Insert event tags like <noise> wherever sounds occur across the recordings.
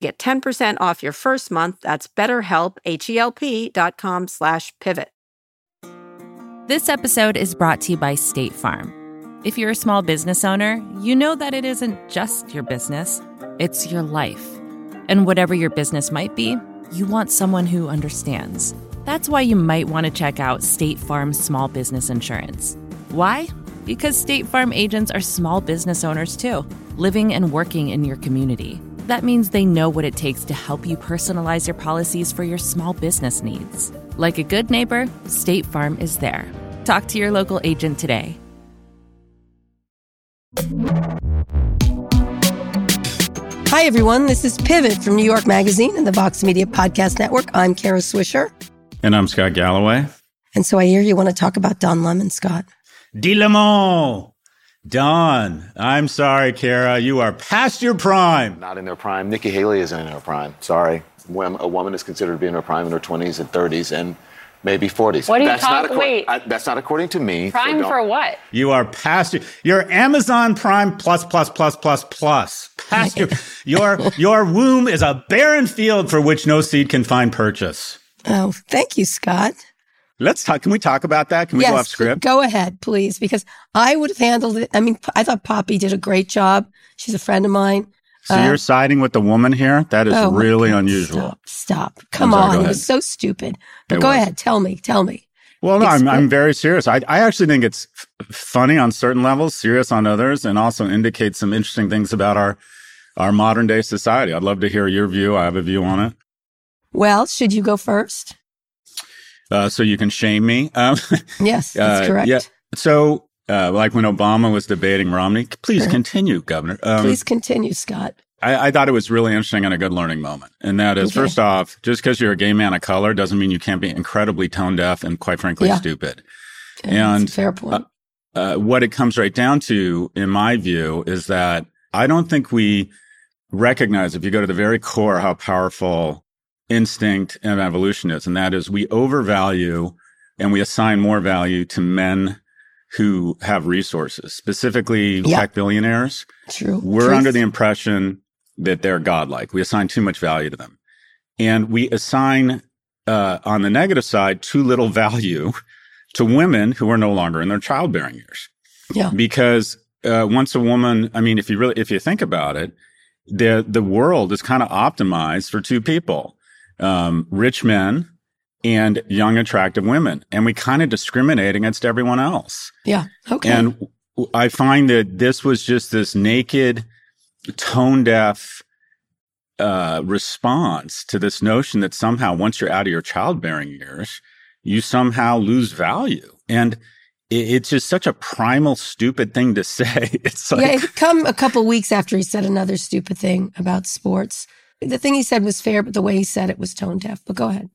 Get 10% off your first month. That's betterhelp, H-E-L-P dot com slash pivot. This episode is brought to you by State Farm. If you're a small business owner, you know that it isn't just your business, it's your life. And whatever your business might be, you want someone who understands. That's why you might want to check out State Farm Small Business Insurance. Why? Because State Farm agents are small business owners too, living and working in your community. That means they know what it takes to help you personalize your policies for your small business needs. Like a good neighbor, State Farm is there. Talk to your local agent today. Hi, everyone. This is Pivot from New York Magazine and the Vox Media Podcast Network. I'm Kara Swisher. And I'm Scott Galloway. And so I hear you want to talk about Don Lemon, Scott. Lemon. Don, I'm sorry, Kara. You are past your prime. Not in their prime. Nikki Haley is in her prime. Sorry. When a woman is considered to be in her prime in her 20s and 30s and maybe 40s. What are you that's talking? Not Wait. I, that's not according to me. Prime so for what? You are past your, your Amazon Prime plus plus plus plus plus. Past your <laughs> your your womb is a barren field for which no seed can find purchase. Oh, thank you, Scott. Let's talk. Can we talk about that? Can we yes, go off script? Go ahead, please, because I would have handled it. I mean, I thought Poppy did a great job. She's a friend of mine. So uh, you're siding with the woman here? That is oh really unusual. Stop. stop. Come sorry, on. It was so stupid. But it go was. ahead. Tell me. Tell me. Well, no, I'm, I'm very serious. I, I actually think it's f- funny on certain levels, serious on others, and also indicates some interesting things about our our modern day society. I'd love to hear your view. I have a view on it. Well, should you go first? Uh, so you can shame me. Um, <laughs> yes, that's uh, correct. Yeah. So, uh, like when Obama was debating Romney, please continue, Governor. Um, please continue, Scott. I, I, thought it was really interesting and a good learning moment. And that is, okay. first off, just because you're a gay man of color doesn't mean you can't be incredibly tone deaf and quite frankly yeah. stupid. Yeah, and fair point. Uh, what it comes right down to, in my view, is that I don't think we recognize, if you go to the very core, how powerful instinct and evolution is. And that is we overvalue and we assign more value to men who have resources, specifically yeah. tech billionaires. True. We're Truth. under the impression that they're godlike. We assign too much value to them. And we assign, uh, on the negative side, too little <laughs> value to women who are no longer in their childbearing years. Yeah. Because, uh, once a woman, I mean, if you really, if you think about it, the, the world is kind of optimized for two people um, rich men and young, attractive women. And we kind of discriminate against everyone else. Yeah. Okay. And I find that this was just this naked, tone deaf uh, response to this notion that somehow once you're out of your childbearing years, you somehow lose value. And it's just such a primal, stupid thing to <laughs> say. It's like, yeah, it come a couple weeks after he said another stupid thing about sports the thing he said was fair, but the way he said it was tone deaf. But go ahead.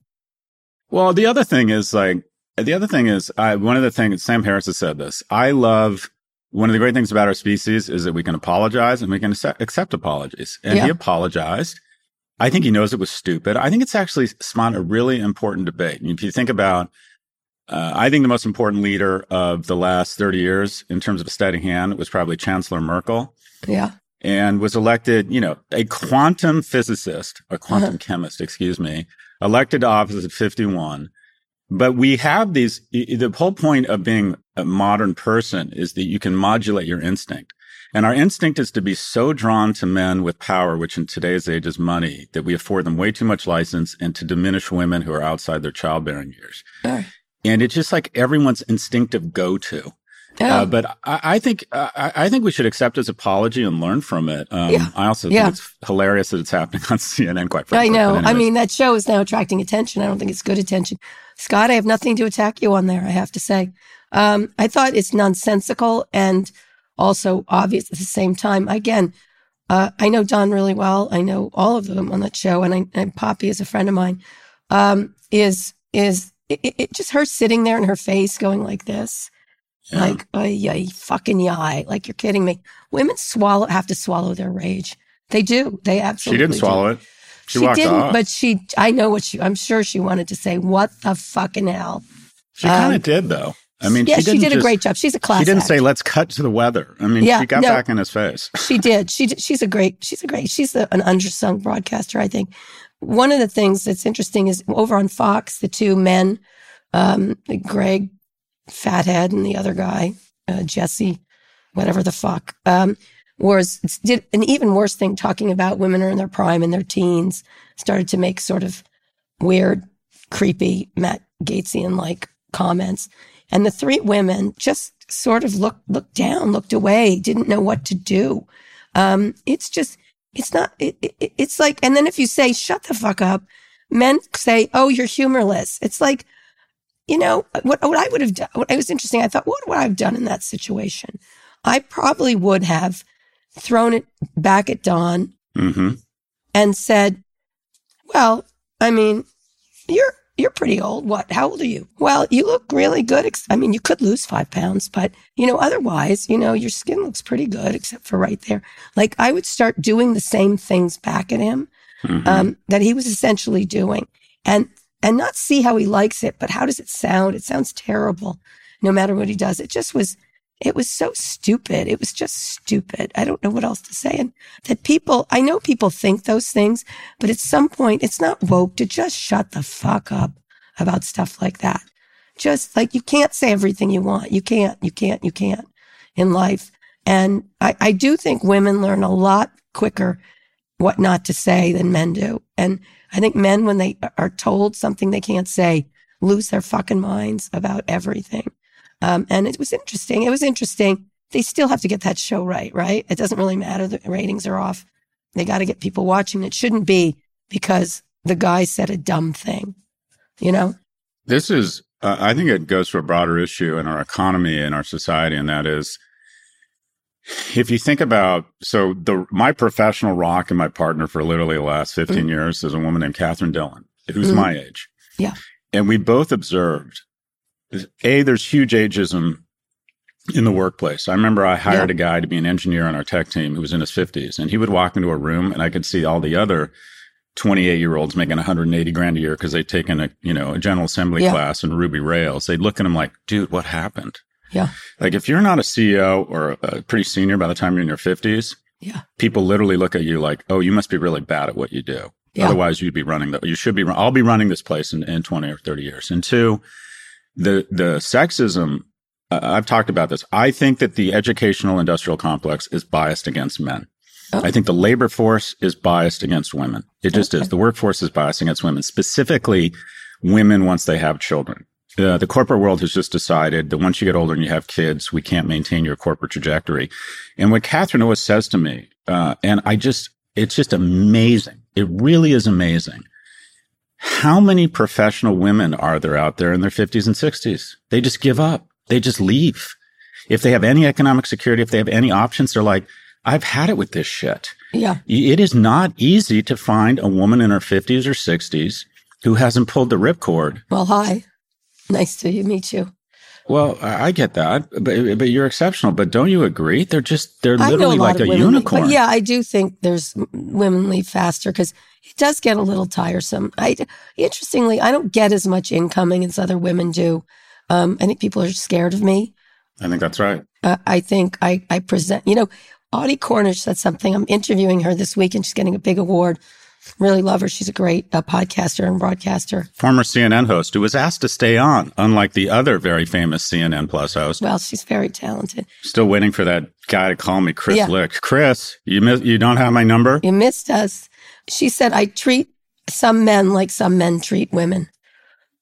Well, the other thing is like, the other thing is, I, one of the things, Sam Harris has said this. I love, one of the great things about our species is that we can apologize and we can accept, accept apologies. And Yeah. he apologized. I think he knows it was stupid. I think it's actually spawned a really important debate. If you think about, uh, I think the most important leader of the last 30 years in terms of a steady hand was probably Chancellor Merkel Yeah. And was elected, you know, a quantum physicist, a quantum <laughs> chemist, excuse me, elected to office at 51. But we have these, the whole point of being a modern person is that you can modulate your instinct. And our instinct is to be so drawn to men with power, which in today's age is money, that we afford them way too much license and to diminish women who are outside their childbearing years. Right. and it's just like everyone's instinctive go to. Yeah. Uh, but I, I think I, I think we should accept his apology and learn from it. Um, Yeah. I also Yeah. think it's hilarious that it's happening on <laughs> CNN. Quite frankly, I know. I mean, that show is now attracting attention. I don't think it's good attention. Scott, I have nothing to attack you on there, I have to say. Um, I thought it's nonsensical and also obvious at the same time. Again, uh, I know Don really well. I know all of them on that show, and, I, and Poppy is a friend of mine. Um, is is it, it- it just her sitting there and her face going like this, Yeah. like oh yeah, fucking yeah, like you're kidding me. Women swallow have to swallow their rage. They do. They absolutely. she didn't do. swallow it. She, She, didn't, off. but she, I know what she, I'm sure she wanted to say, what the fucking hell? she kind um, of did, though. I mean, yeah, she, she, did a great job. She's a class She didn't act. say, "Let's cut to the weather." I mean, Yeah, she got no. back in his face. she did. She, did- she's a great, she's a great, she's a, an undersung broadcaster, I think. One of the things that's interesting is over on Fox, the two men, um, Greg Fathead and the other guy, uh, Jesse, whatever the fuck, um, was did an even worse thing talking about women are in their prime in their teens, started to make sort of weird, creepy Matt Gatesian like comments. And the three women just sort of looked looked down, looked away, didn't know what to do. Um, it's just it's not it, it, it's like and then if you say shut the fuck up, men say, "Oh, you're humorless." It's like you know what what I would have done. What it was interesting. I thought, what would I have done in that situation? I probably would have thrown it back at Don hmm and said, "Well, I mean, you're you're pretty old. What? How old are you? Well, you look really good. Ex- I mean, you could lose five pounds, but you know, otherwise, you know, your skin looks pretty good, except for right there. Like I would start doing the same things back at him hmm um, that he was essentially doing, and and not see how he likes it, but how does it sound? It sounds terrible, no matter what he does. It just was. It was so stupid. It was just stupid. I don't know what else to say. And that people, I know people think those things, but at some point, it's not woke to just shut the fuck up about stuff like that. Just like you can't say everything you want. You can't, you can't, you can't in life. And I, I do think women learn a lot quicker what not to say than men do. And I think men, when they are told something they can't say, lose their fucking minds about everything. Um, and it was interesting. It was interesting. They still have to get that show right, right? It doesn't really matter. The ratings are off. They got to get people watching. It shouldn't be because the guy said a dumb thing, you know? This is, uh, I think it goes to a broader issue in our economy and our society, and that is, if you think about, so the my professional rock and my partner for literally the last 15 years is a woman named Catherine Dillon, who's Mhm. my age. Yeah. And we both observed, A, there's huge ageism in the workplace. I remember I hired Yeah. a guy to be an engineer on our tech team who was in his 50s, and he would walk into a room and I could see all the other 28 year olds making 180 grand a year because they'd taken a, you know, a general assembly Yeah. class in Ruby Rails. They'd look at him like, dude, what happened? Yeah. Like if you're not a CEO or a pretty senior by the time you're in your 50s, Yeah. people literally look at you like, oh, you must be really bad at what you do. Yeah. Otherwise, you'd be running the, you should be, I'll be running this place in, in 20 or 30 years. And two, the, the sexism, uh, I've talked about this. I think that the educational industrial complex is biased against men. Oh. I think the labor force is biased against women. It just Okay. is. The workforce is biased against women, specifically women once they have children. Uh, the corporate world has just decided that once you get older and you have kids, we can't maintain your corporate trajectory. And what Catherine always says to me, uh, and I just, it's just amazing. It really is amazing. How many professional women are there out there in their 50s and 60s? They just give up. They just leave. If they have any economic security, if they have any options, they're like, I've had it with this shit. Yeah. It is not easy to find a woman in her 50s or 60s who hasn't pulled the ripcord. Well, hi. <laughs> Nice to meet you. Well, I get that, but but you're exceptional. But don't you agree? They're just they're know a literally like a leave- unicorn. Yeah, I do think there's women leave faster because it does get a little tiresome. I interestingly, I don't get as much incoming as other women do. Um, I think people are scared of me. I think that's right. Uh, I think I, I present, you know, Audie Cornish said something. I'm interviewing her this week and she's getting a big award. Really love her. She's a great uh, podcaster and broadcaster. Former CNN host who was asked to stay on, unlike the other very famous CNN Plus host. Well, she's very talented. Still waiting for that guy to call me, Chris Yeah. Licht. Chris, you miss, you don't have my number. You missed us. She said, I treat some men like some men treat women.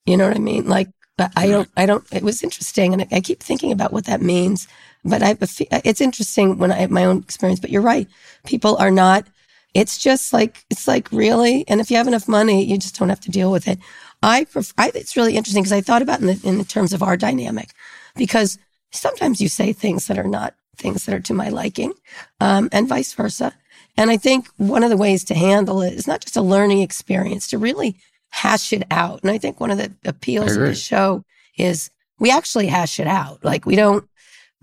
You know what I mean? Like, But I don't, I don't, it was interesting. And I keep thinking about what that means. But I, have a, it's interesting when I have my own experience, but you're right. People are not, it's just like, it's like really. And if you have enough money, you just don't have to deal with it. I, prefer, I it's really interesting because I thought about in the, in the terms of our dynamic because sometimes you say things that are not things that are to my liking, um, and vice versa. And I think one of the ways to handle it is not just a learning experience, to really hash it out. And I think one of the appeals of the show is we actually hash it out. Like we don't,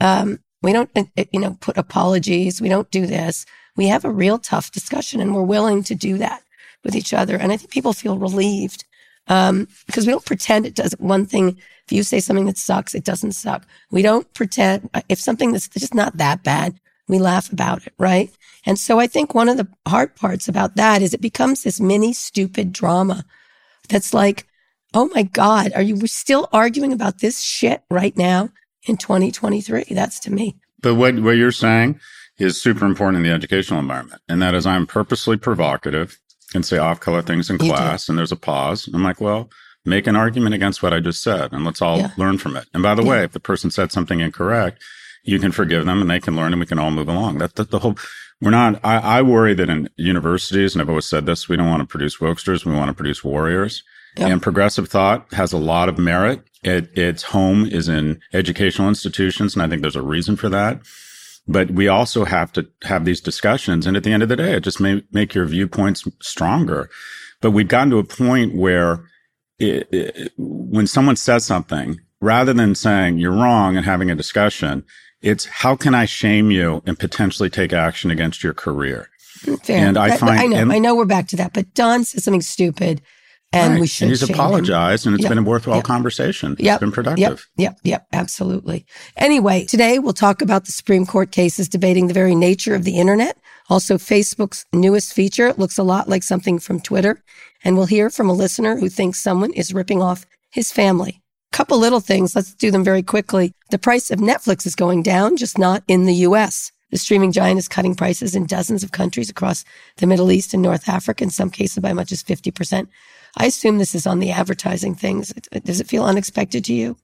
um, we don't, uh, uh, you know, put apologies. We don't do this. We have a real tough discussion and we're willing to do that with each other. And I think people feel relieved um, because we don't pretend it does one thing. If you say something that sucks, it doesn't suck. We don't pretend if something that's just not that bad, we laugh about it, right? And so I think one of the hard parts about that is it becomes this mini stupid drama that's like, oh my God, are you still arguing about this shit right now in 2023? That's to me. But what, what you're saying is super important in the educational environment. And that is I'm purposely provocative and say off color things in class and there's a pause. I'm like, well, make an argument against what I just said and let's all yeah. learn from it. And by the yeah. way, if the person said something incorrect, you can forgive them and they can learn and we can all move along. That, that the whole, we're not, I, I worry that in universities, and I've always said this, we don't want to produce wokesters. We want to produce warriors. Yep. And progressive thought has a lot of merit. It, its home is in educational institutions. And I think there's a reason for that. But we also have to have these discussions. And at the end of the day, it just may make your viewpoints stronger. But we've gotten to a point where it, it, when someone says something, rather than saying you're wrong and having a discussion, it's how can I shame you and potentially take action against your career? Fair. And I find, I know, and, I know we're back to that, but Don says something stupid and right. we should. And he's apologized, him. and it's yep. been a worthwhile yep. conversation. Yep. It's been productive. Yep. Yep. Yep. Absolutely. Anyway, today we'll talk about the Supreme Court cases debating the very nature of the internet. Also, Facebook's newest feature it looks a lot like something from Twitter, and we'll hear from a listener who thinks someone is ripping off his family. Couple little things. Let's do them very quickly. The price of Netflix is going down, just not in the U.S. The streaming giant is cutting prices in dozens of countries across the Middle East and North Africa, in some cases by much as 50%. I assume this is on the advertising things. Does it feel unexpected to you?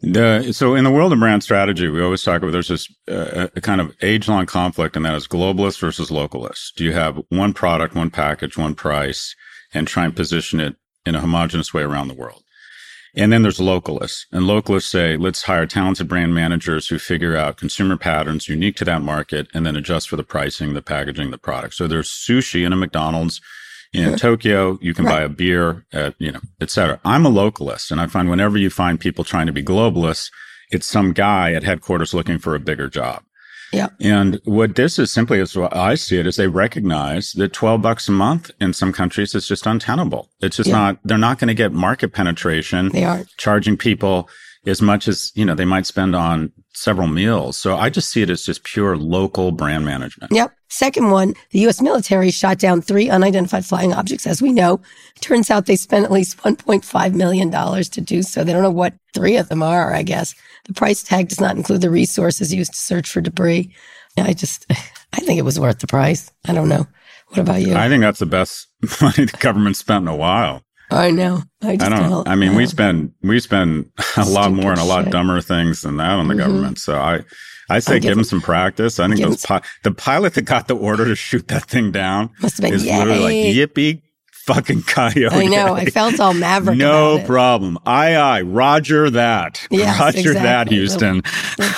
The, so in the world of brand strategy, we always talk about there's this uh, a kind of age long conflict, and that is globalist versus localist. Do you have one product, one package, one price, and try and position it in a homogenous way around the world? And then there's localists, and localists say, let's hire talented brand managers who figure out consumer patterns unique to that market, and then adjust for the pricing, the packaging, the product. So there's sushi in a McDonald's in Tokyo, you can right. buy a beer at, you know, et cetera. I'm a localist and I find whenever you find people trying to be globalists, it's some guy at headquarters looking for a bigger job. Yeah. And what this is simply as I see it is they recognize that 12 bucks a month in some countries is just untenable. It's just yeah. not, they're not going to get market penetration. They are charging people as much as, you know, they might spend on several meals. So I just see it as just pure local brand management. Yep. Second one, the U.S. military shot down three unidentified flying objects, as we know. Turns out they spent at least $1.5 million to do so. They don't know what three of them are, I guess. The price tag does not include the resources used to search for debris. I just, <laughs> I think it was worth the price. I don't know. What about you? I think that's the best <laughs> money the government spent in a while. I know. I, I don't. I mean, we spend we spend a lot more and a lot shit. dumber things than that on the mm-hmm. government. So I, I say give, him some practice. I think those pi- the pilot that got the order to shoot that thing down Must have been is yay. literally like yippee fucking coyote. I know. I felt all maverick. no problem. Aye, aye. Roger that. Yes, Roger exactly. <laughs> that, Houston.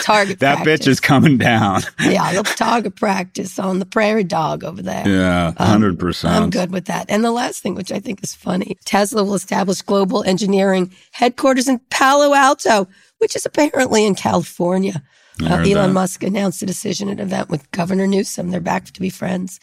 Target. that practice. bitch is coming down. <laughs> yeah, the target practice on the prairie dog over there. Yeah, um, hundred um, percent. I'm good with that. And the last thing, which I think is funny, Tesla will establish global engineering headquarters in Palo Alto, which is apparently in California. Uh, Elon that. Musk announced a decision at an event with Governor Newsom. They're back to be friends.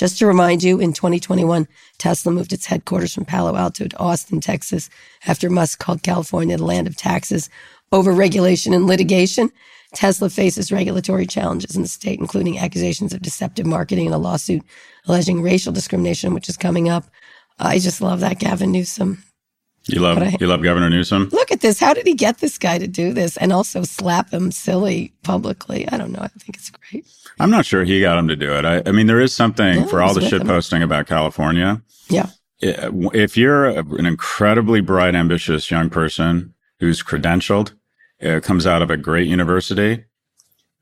Just to remind you, in 2021, Tesla moved its headquarters from Palo Alto to Austin, Texas, after Musk called California the land of taxes, over regulation and litigation. Tesla faces regulatory challenges in the state, including accusations of deceptive marketing and a lawsuit alleging racial discrimination, which is coming up. I just love that Gavin Newsom. You love I, you love Governor Newsom. Look at this. How did he get this guy to do this and also slap him silly publicly? I don't know. I think it's great. I'm not sure he got him to do it. I, I mean, there is something for all the shit posting about California. Yeah. if you're an incredibly bright, ambitious young person who's credentialed, uh, comes out of a great university,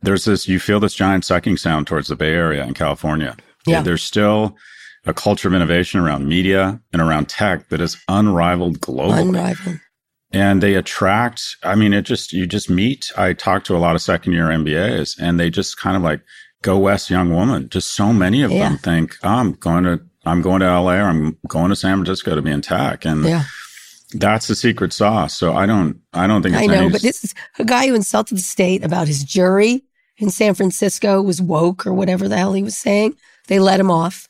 there's this, you feel this giant sucking sound towards the Bay Area in California. Yeah. There's still a culture of innovation around media and around tech that is unrivaled globally. Unrivaled. And they attract, I mean, it just, you just meet. I talk to a lot of second year MBAs and they just kind of like go west young woman. Just so many of Yeah. them think, oh, I'm going to, I'm going to LA or I'm going to San Francisco to be in tech. And Yeah. that's the secret sauce. So I don't, I don't think it's I know, any- but this is a guy who insulted the state about his jury in San Francisco was woke or whatever the hell he was saying. They let him off.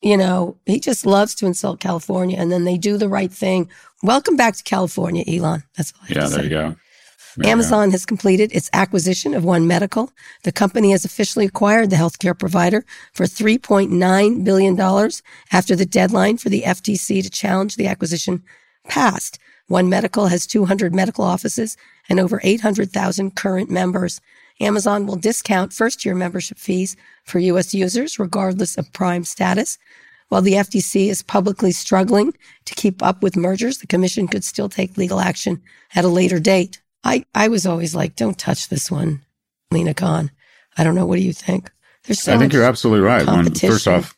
You know, he just loves to insult California and then they do the right thing. Welcome back to California, Elon. That's all I yeah, there say. you go. Amazon has completed its acquisition of One Medical. The company has officially acquired the healthcare provider for $3.9 billion after the deadline for the FTC to challenge the acquisition passed. One Medical has 200 medical offices and over 800,000 current members. Amazon will discount first year membership fees for U.S. users, regardless of Prime status. While the FTC is publicly struggling to keep up with mergers, the commission could still take legal action at a later date. I, I was always like, don't touch this one, Lina Khan. I don't know. What do you think? There's so I think you're absolutely right. One, first off,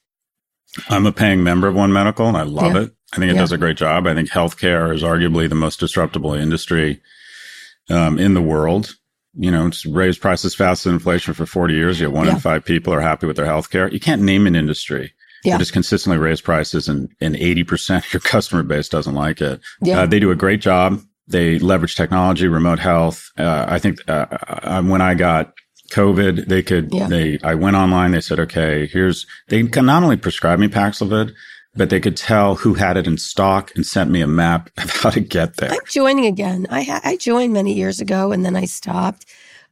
I'm a paying member of One Medical and I love Yeah. it. I think it Yeah. does a great job. I think healthcare is arguably the most disruptible industry um, in the world. You know, it's raised prices faster than inflation for 40 years. Yet one Yeah. in five people are happy with their healthcare. You can't name an industry Yeah. that just consistently raise prices and, and 80% of your <laughs> customer base doesn't like it. Yeah. Uh, they do a great job. They leverage technology, remote health. Uh, I think uh, uh, when I got COVID, they could, Yeah. they, I went online. They said, okay, here's, they can not only prescribe me Paxlovid, but they could tell who had it in stock and sent me a map <laughs> of how to get there. I'm joining again. I ha- I joined many years ago and then I stopped.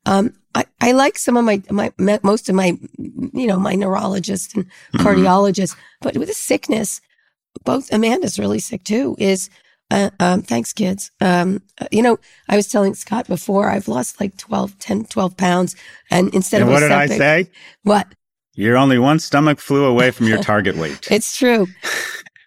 Um, I, I like some of my, my, most of my, you know, my neurologists and Mm-hmm. cardiologists, but with the sickness, both Amanda's really sick too, is, uh, um, thanks kids. Um, uh, you know, I was telling Scott before, I've lost like 12, 10, 12 pounds. And instead And of what did I say? What? You're only one stomach flu away from your <laughs> target weight. It's true.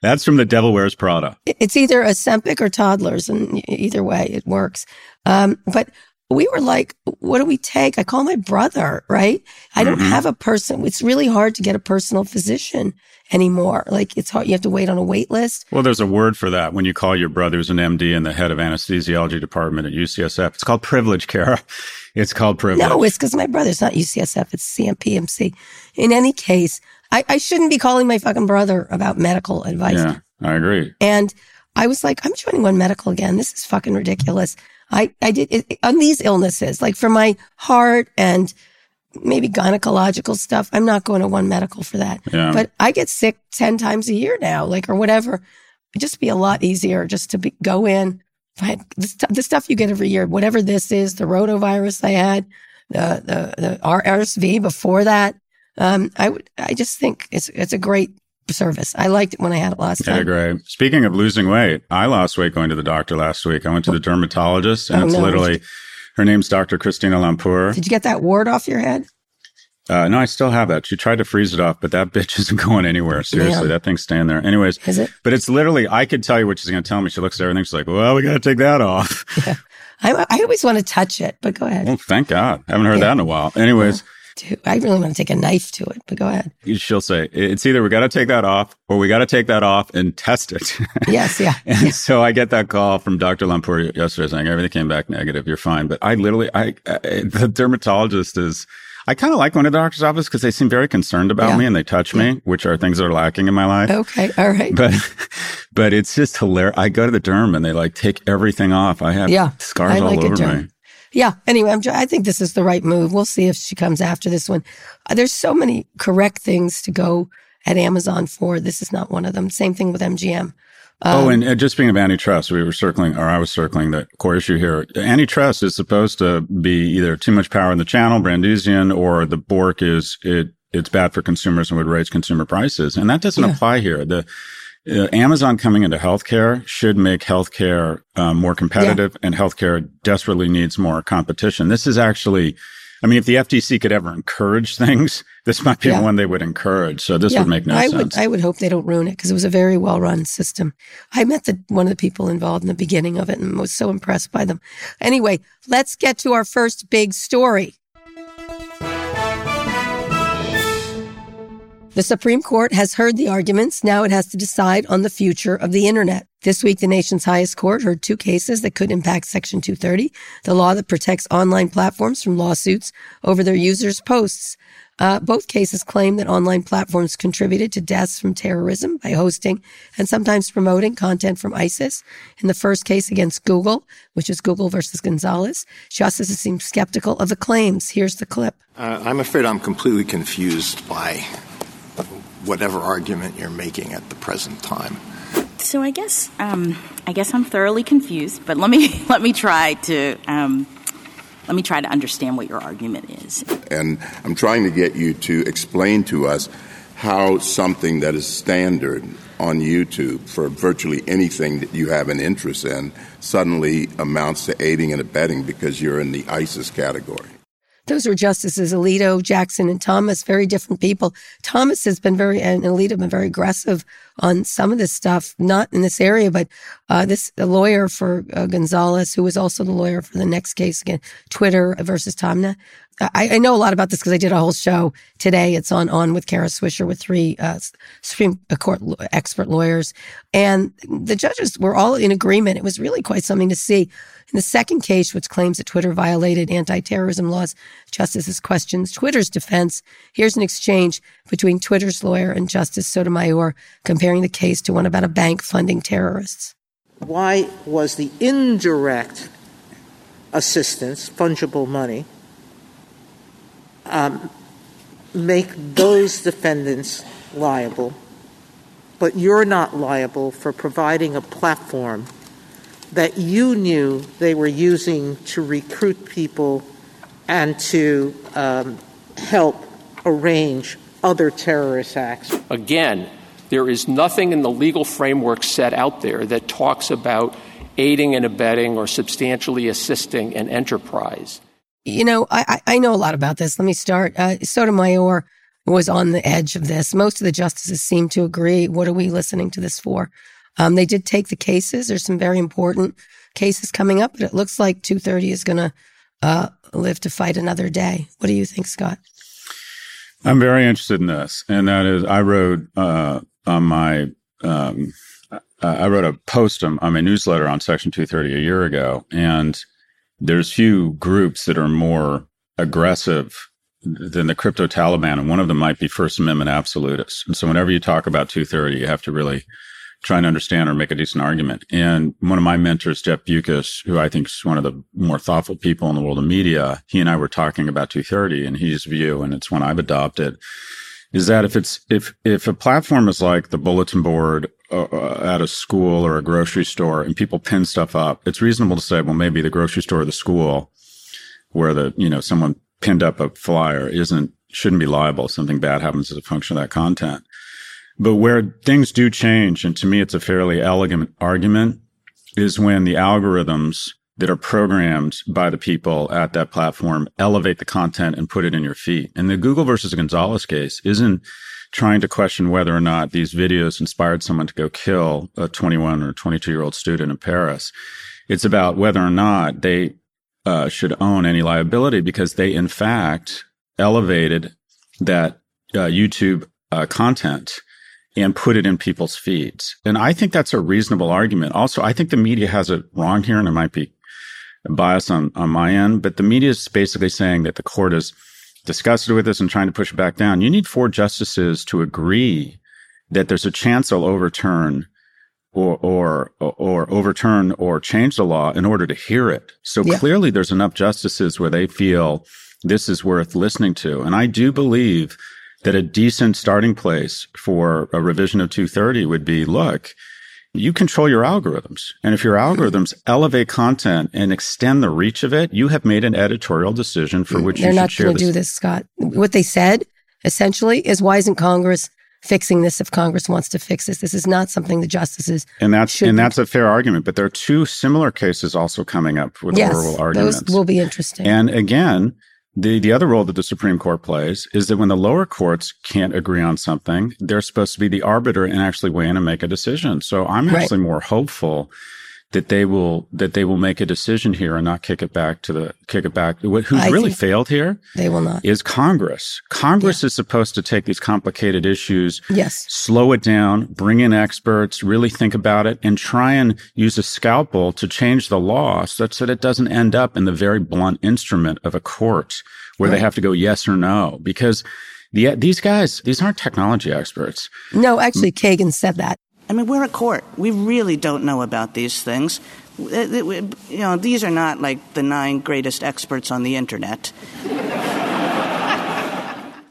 That's from the Devil Wears Prada. it's either Ozempic or toddlers, and either way, it works. Um, but we were like, what do we take? I call my brother, right? I don't Mhm. have a person. It's really hard to get a personal physician anymore. Like it's hard. You have to wait on a wait list. Well, there's a word for that when you call your brother's an MD and the head of anesthesiology department at UCSF. It's called privilege, Kara. <laughs> It's called privilege. No, it's because my brother's not UCSF. It's CMPMC. In any case, I, I shouldn't be calling my fucking brother about medical advice. yeah, I agree. And I was like, I'm joining one medical again. This is fucking ridiculous. I, I did it, on these illnesses, like for my heart and maybe gynecological stuff. I'm not going to one medical for that. Yeah. But I get sick 10 times a year now, like, or whatever. It'd just be a lot easier just to be, go in. The, the stuff you get every year, whatever this is, the rotavirus I had, the, the, the RSV before that. Um, I would, I just think it's, it's a great service. I liked it when I had it last I time. agree. Speaking of losing weight, I lost weight going to the doctor last week. I went to the dermatologist and Oh, it's no. literally, her name's Dr. Christina Lampour. Did you get that wart off your head? Uh, no, I still have that. She tried to freeze it off, but that <laughs> bitch isn't going anywhere. Seriously, Yeah. that thing's staying there. Anyways, Is it? but it's literally, I could tell you what she's going to tell me. She looks at everything. She's like, well, we got to take that off. I, I always want to touch it, but go ahead. well, thank God. I haven't heard Yeah. that in a while. Anyways, Dude, I really want to take a knife to it, but go ahead. she'll say, it's either we got to take that off or we got to take that off and test it. <laughs> Yes, yeah. And so I get that call from Dr. Lampour yesterday saying everything came back negative. You're fine. But I literally, I, I the dermatologist is, I kind of like going to the doctor's office because they seem very concerned about Yeah. me and they touch me, which are things that are lacking in my life. Okay, all right. But, but it's just hilarious. I go to the derm and they like take everything off. I have Yeah, scars I all like a over derm. me. Yeah. Anyway, I'm, I think this is the right move. We'll see if she comes after this one. Uh, there's so many correct things to go at Amazon for. This is not one of them. Same thing with MGM. oh, Um, and uh, just being of antitrust, we were circling, or I was circling the core issue here. Antitrust is supposed to be either too much power in the channel, Brandeisian, or the Bork is it. It's bad for consumers and would raise consumer prices, and that doesn't Yeah. apply here. The uh, Amazon coming into healthcare should make healthcare um, more competitive, and healthcare desperately needs more competition. This is actually I mean, if the FTC could ever encourage things, <laughs> this might be Yeah. one they would encourage. So this Yeah, would make no I sense. would I would hope they don't ruin it because it was a very well run system. I met the one of the people involved in the beginning of it and was so impressed by them. Anyway, let's get to our first big story. The Supreme Court has heard the arguments. Now it has to decide on the future of the internet. This week, the nation's highest court heard two cases that could impact Section 230, the law that protects online platforms from lawsuits over their users' posts. Uh, both cases claim that online platforms contributed to deaths from terrorism by hosting and sometimes promoting content from ISIS. In the first case against Google, which is Google versus Gonzalez, justices seem skeptical of the claims. Here's the clip. Uh, I'm afraid I'm completely confused by whatever argument you're making at the present time. So I guess um, I guess I'm thoroughly confused, but let me <laughs> let me try to um, let me try to understand what your argument is. And I'm trying to get you to explain to us how something that is standard on YouTube for virtually anything that you have an interest in suddenly amounts to aiding and abetting because you're in the ISIS category. Those were Justices Alito, Jackson, and Thomas, very different people. Thomas has been very, and Alito have been very aggressive on some of this stuff, not in this area, but uh, this the lawyer for uh, Gonzalez, who was also the lawyer for the next case again, Twitter versus Taamneh. I, I know a lot about this because I did a whole show today. It's on on with Kara Swisher with three uh, Supreme Court expert lawyers, and the judges were all in agreement. It was really quite something to see. In the second case, which claims that Twitter violated anti-terrorism laws, justices questions Twitter's defense. Here's an exchange between Twitter's lawyer and Justice Sotomayor comparing the case to one about a bank funding terrorists. why was the indirect assistance, fungible money, make those defendants liable, but you're not liable for providing a platform that you knew they were using to recruit people and to um, help arrange other terrorist acts? Again, there is nothing in the legal framework set out there that talks about aiding and abetting or substantially assisting an enterprise. You know, I, I know a lot about this. Let me start. Uh, Sotomayor was on the edge of this. Most of the justices seem to agree. What are we listening to this for? Um, they did take the cases. There's some very important cases coming up, but it looks like 230 is going to uh, live to fight another day. What do you think, Scott? I'm very interested in this, and that is, I wrote uh, on my, um, I wrote a post on, on my newsletter on Section 230 a year ago, and there's few groups that are more aggressive than the crypto Taliban, and one of them might be First Amendment absolutists. And so, whenever you talk about 230, you have to really try and understand or make a decent argument. And one of my mentors, Jeff Bewkes, who I think is one of the more thoughtful people in the world of media, he and I were talking about 230 and his view, and it's one I've adopted, is that if it's, if, if a platform is like the bulletin board Uh, uh, at a school or a grocery store and people pin stuff up, it's reasonable to say, well, maybe the grocery store or the school where the, you know, someone pinned up a flyer isn't, shouldn't be liable. Something bad happens as a function of that content. But where things do change, and to me, it's a fairly elegant argument, is when the algorithms that are programmed by the people at that platform elevate the content and put it in your feed. And the Google versus Gonzalez case isn't trying to question whether or not these videos inspired someone to go kill a 21 or 22 year old student in Paris. It's about whether or not they uh, should own any liability because they, in fact, elevated that uh, YouTube uh, content and put it in people's feeds. And I think that's a reasonable argument. Also, I think the media has it wrong here, and it might be bias on, on my end, but the media is basically saying that the court is disgusted with this and trying to push it back down. You need four justices to agree that there's a chance they'll overturn or, or, or overturn or change the law in order to hear it. So Yeah. clearly there's enough justices where they feel this is worth listening to. And I do believe that a decent starting place for a revision of 230 would be, look, you control your algorithms. And if your algorithms elevate content and extend the reach of it, you have made an editorial decision for which They're you not should share going to do this, Scott. What they said essentially is why isn't Congress fixing this if Congress wants to fix this? This is not something the justices. And that's and that's a fair argument. But there are two similar cases also coming up with Yes, oral arguments. those will be interesting. And again, The, the other role that the Supreme Court plays is that when the lower courts can't agree on something, they're supposed to be the arbiter and actually weigh in and make a decision. So I'm Right. actually more hopeful that they will that they will make a decision here and not kick it back to the kick it back. Wh- Who's I really failed here They will not. is Congress. Congress is supposed to take these complicated issues, Yes. slow it down, bring in experts, really think about it, and try and use a scalpel to change the law such that it doesn't end up in the very blunt instrument of a court where they have to go yes or no. Because the, these guys, these aren't technology experts. No, actually, Kagan said that. I mean, we're a court. We really don't know about these things. Uh, uh, You know, these are not like the nine greatest experts on the internet.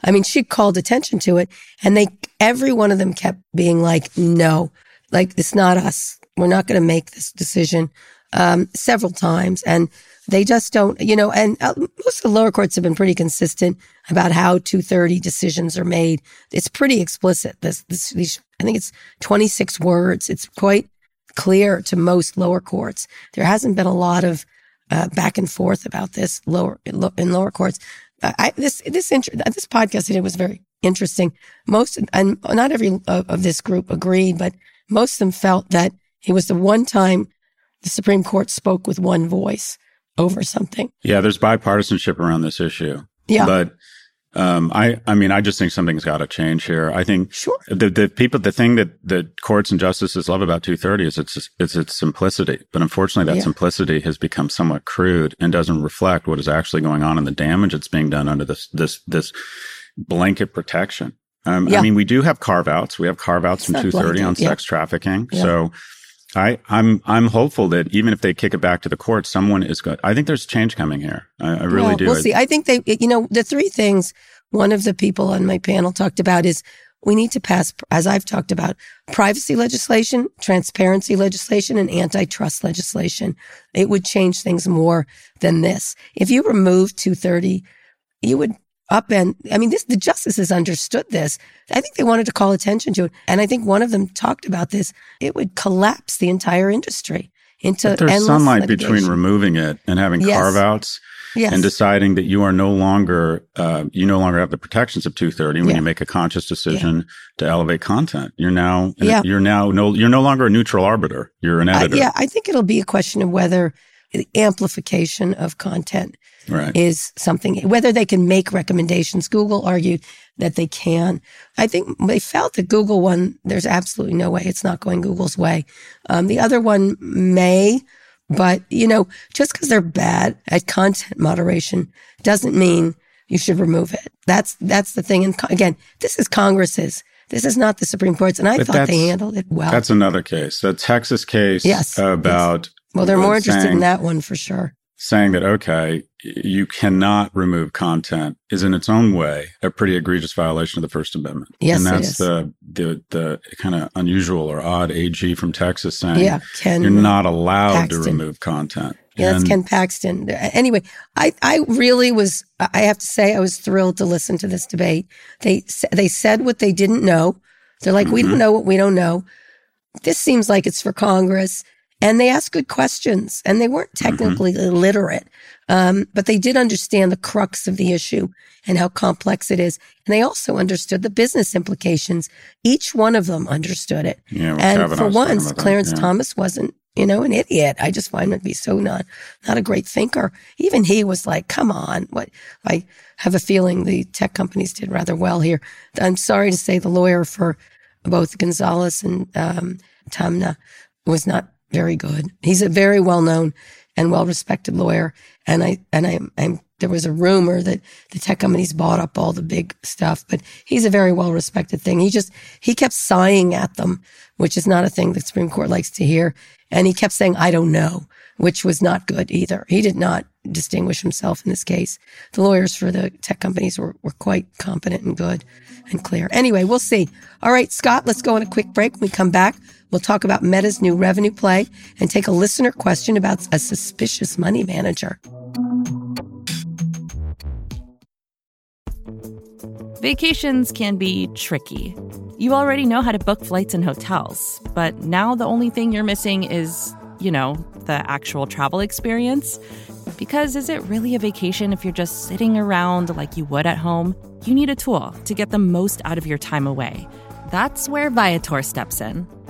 I mean, she called attention to it and they, every one of them kept being like, no, like it's not us. We're not going to make this decision, um, several times. And they just don't, you know, and uh, most of the lower courts have been pretty consistent about how 230 decisions are made. It's pretty explicit. This, this, these, I think it's 26 words. It's quite clear to most lower courts. There hasn't been a lot of, uh, back and forth about this lower in lower courts. Uh, I, this this inter- this podcast today was very interesting. Most and not every of, of this group agreed, but most of them felt that it was the one time the Supreme Court spoke with one voice over something. Yeah, there's bipartisanship around this issue. Yeah. But um, I, I mean, I just think something's got to change here. I think sure. the, the people, the thing that the courts and justices love about 230 is its, it's its simplicity. But unfortunately, that Yeah. simplicity has become somewhat crude and doesn't reflect what is actually going on and the damage that's being done under this, this, this blanket protection. Um, Yeah. I mean, we do have carve outs. We have carve outs from not 230 on yeah. sex trafficking. So I, I'm, I'm hopeful that even if they kick it back to the court, someone is good. I think there's change coming here. I, I really do. We'll I- see. I think they, you know, the three things one of the people on my panel talked about is we need to pass, as I've talked about, privacy legislation, transparency legislation, and antitrust legislation. It would change things more than this. If you remove 230, you would upend. I mean, this, the justices understood this. I think they wanted to call attention to it. And I think one of them talked about this. It would collapse the entire industry into But there's endless sunlight between removing it and having Yes. carve outs Yes. and deciding that you are no longer, uh, you no longer have the protections of 230 when Yeah. you make a conscious decision to elevate content. You're now, Yeah. you're now no, you're no longer a neutral arbiter. You're an editor. yeah, I think it'll be a question of whether the amplification of content Right. is something, whether they can make recommendations. Google argued that they can. I think they felt that Google one, there's absolutely no way it's not going Google's way. Um, the other one may, but you know, just because they're bad at content moderation doesn't mean you should remove it. That's, that's the thing. And again, this is Congress's. This is not the Supreme Court's. And I But thought they handled it well. That's another case. The Texas case Yes, about well, they're more interested saying- in that one for sure. saying that okay, you cannot remove content is in its own way a pretty egregious violation of the First Amendment. Yes, and that's the the the kind of unusual or odd AG from Texas saying Yeah, Ken you're not allowed to remove content. Yeah, that's And- Ken Paxton. Anyway, I, I really was, I have to say, I was thrilled to listen to this debate. They, they said what they didn't know. They're like, we don't mm-hmm. know what we don't know. This seems like it's for Congress. And they asked good questions and they weren't technically illiterate. Um, but they did understand the crux of the issue and how complex it is. And they also understood the business implications. Each one of them understood it. Yeah, well, and for once, that, Clarence yeah. Thomas wasn't, you know, an idiot. I just find him to be so not, not a great thinker. Even he was like, come on. What I have a feeling the tech companies did rather well here. I'm sorry to say the lawyer for both Gonzalez and, um, Taamneh was not very good. He's a very well known and well respected lawyer. And I, and I, I'm, there was a rumor that the tech companies bought up all the big stuff, but he's a very well respected thing. He just, he kept sighing at them, which is not a thing the Supreme Court likes to hear. And he kept saying, I don't know, which was not good either. He did not distinguish himself in this case. The lawyers for the tech companies were, were quite competent and good and clear. Anyway, we'll see. All right, Scott, let's go on a quick break. When we come back, we'll talk about Meta's new revenue play and take a listener question about a suspicious money manager. Vacations can be tricky. You already know how to book flights and hotels, but now the only thing you're missing is, you know, the actual travel experience. Because is it really a vacation if you're just sitting around like you would at home? You need a tool to get the most out of your time away. That's where Viator steps in.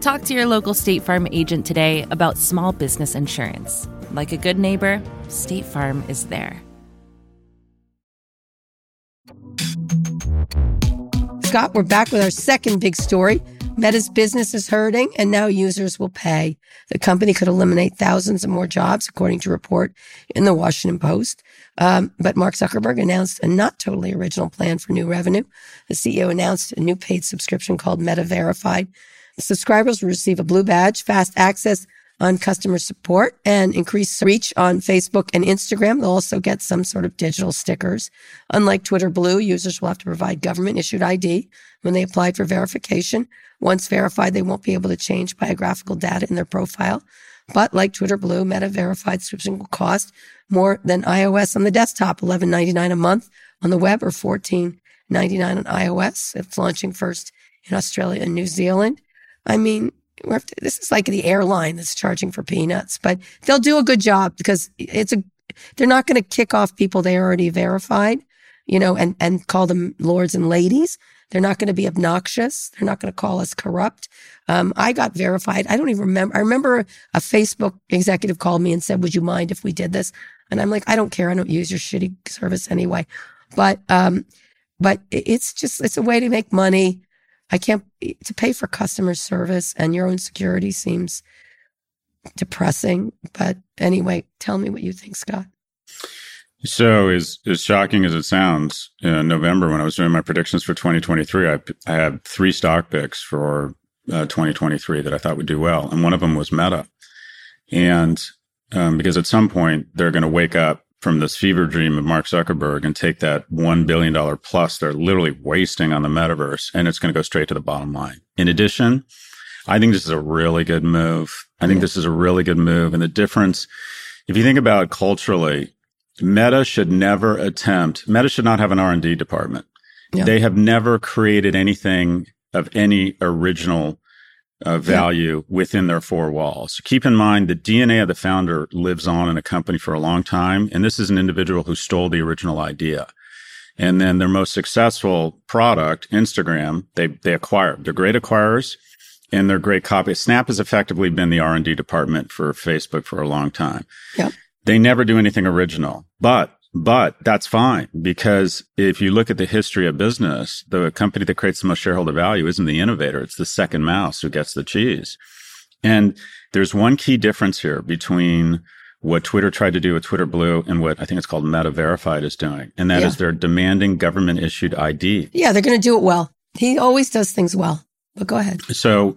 Talk to your local State Farm agent today about small business insurance. Like a good neighbor, State Farm is there. Scott, we're back with our second big story. Meta's business is hurting and now users will pay. The company could eliminate thousands of more jobs, according to a report in the Washington Post. Um, but Mark Zuckerberg announced a not totally original plan for new revenue. The CEO announced a new paid subscription called Meta Verified. Subscribers will receive a blue badge, fast access on customer support and increased reach on Facebook and Instagram. They'll also get some sort of digital stickers. Unlike Twitter Blue, users will have to provide government issued ID when they apply for verification. Once verified, they won't be able to change biographical data in their profile. But like Twitter Blue, Meta verified subscription will cost more than iOS on the desktop, $11.99 a month on the web or $14.99 on iOS. It's launching first in Australia and New Zealand. I mean, this is like the airline that's charging for peanuts, but they'll do a good job because it's a, they're not going to kick off people they already verified, you know, and, and call them lords and ladies. They're not going to be obnoxious. They're not going to call us corrupt. Um, I got verified. I don't even remember. I remember a Facebook executive called me and said, would you mind if we did this? And I'm like, I don't care. I don't use your shitty service anyway. But, um, but it's just, it's a way to make money. I can't to pay for customer service and your own security seems depressing. But anyway, tell me what you think, Scott. So, as as shocking as it sounds, in November when I was doing my predictions for 2023, I, I had three stock picks for uh, 2023 that I thought would do well, and one of them was Meta. And um, because at some point they're going to wake up from this fever dream of Mark Zuckerberg and take that $1 billion plus they're literally wasting on the metaverse and it's going to go straight to the bottom line. In addition, I think this is a really good move. I think this is a really good move. And the difference, if you think about it culturally, Meta should never attempt, Meta should not have an R&D department. Yeah. They have never created anything of any original uh, value yeah. within their four walls. Keep in mind the DNA of the founder lives on in a company for a long time. And this is an individual who stole the original idea. And then their most successful product, Instagram, they, they acquired. They're great acquirers and they're great copy. Snap has effectively been the R&D department for Facebook for a long time. Yep. They never do anything original, but but that's fine because if you look at the history of business, the company that creates the most shareholder value isn't the innovator. It's the second mouse who gets the cheese. And there's one key difference here between what Twitter tried to do with Twitter Blue and what I think it's called Meta Verified is doing. And that yeah. is they're demanding government issued ID. Yeah, they're going to do it well. He always does things well. But go ahead. So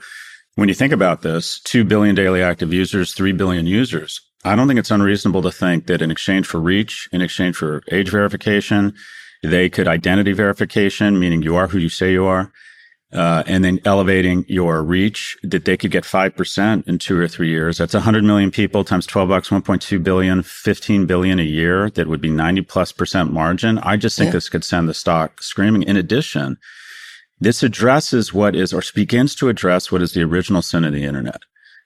when you think about this, 2 billion daily active users, 3 billion users, I don't think it's unreasonable to think that in exchange for reach, in exchange for age verification, they could identity verification, meaning you are who you say you are, uh, and then elevating your reach, that they could get 5% in two or three years. That's 100 million people times 12 bucks, 1.2 billion, 15 billion a year. That would be 90 plus percent margin. I just think yeah. this could send the stock screaming. In addition, this addresses what is, or begins to address what is the original sin of the internet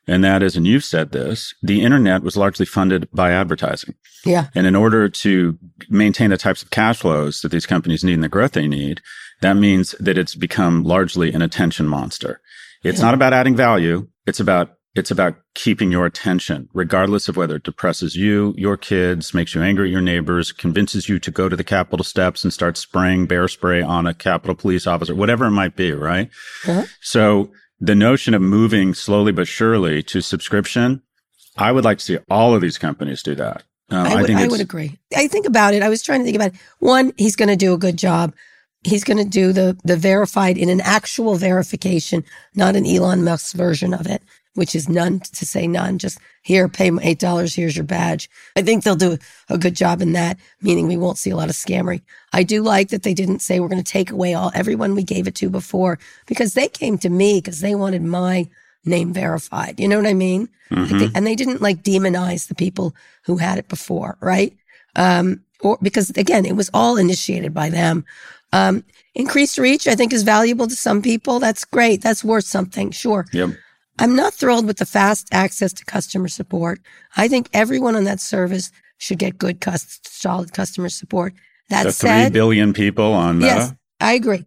And that is, and you've said this, the internet was largely funded by advertising. Yeah. And in order to maintain the types of cash flows that these companies need and the growth they need, that means that it's become largely an attention monster. It's Yeah. not about adding value. It's about it's about keeping your attention, regardless of whether it depresses you, your kids, makes you angry at your neighbors, convinces you to go to the Capitol steps and start spraying bear spray on a Capitol police officer, whatever it might be, right? Uh-huh. So the notion of moving slowly but surely to subscription, I would like to see all of these companies do that. Um, I would, I it's- would agree. I think about it. I was trying to think about it. One, he's going to do a good job. He's going to do the the verified in an actual verification, not an Elon Musk version of it, which is none to say none. Just here, pay my eight dollars. Here's your badge. I think they'll do a good job in that, meaning we won't see a lot of scammery. I do like that they didn't say we're going to take away all everyone we gave it to before because they came to me because they wanted my name verified. You know what I mean? Like they- and they didn't like demonize the people who had it before, right? Um, or because again, it was all initiated by them. Um, increased reach, I think, is valuable to some people. That's great. That's worth something. Sure. Yep. I'm not thrilled with the fast access to customer support. I think everyone on that service should get good, cus- solid customer support. That the said, three billion people on Meta. Yes, I agree.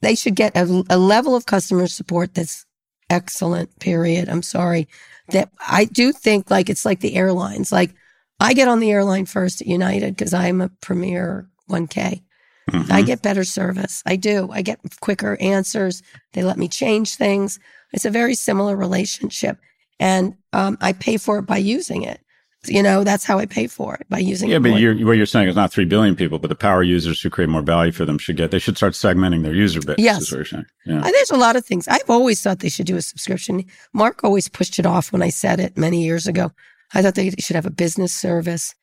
They should get a, a level of customer support that's excellent, period. I'm sorry. That I do think like it's like the airlines. Like I get on the airline first at United because I'm a premier 1K. Mm-hmm. I get better service. I do. I get quicker answers. They let me change things. It's a very similar relationship. And um, I pay for it by using it. You know, that's how I pay for it by using it, Yeah, but you're, what you're saying is not three billion people, but the power users who create more value for them should get. They should start segmenting their user base. Yes. is what you're saying. Yeah. Uh, there's a lot of things. I've always thought they should do a subscription. Mark always pushed it off when I said it many years ago. I thought they should have a business service,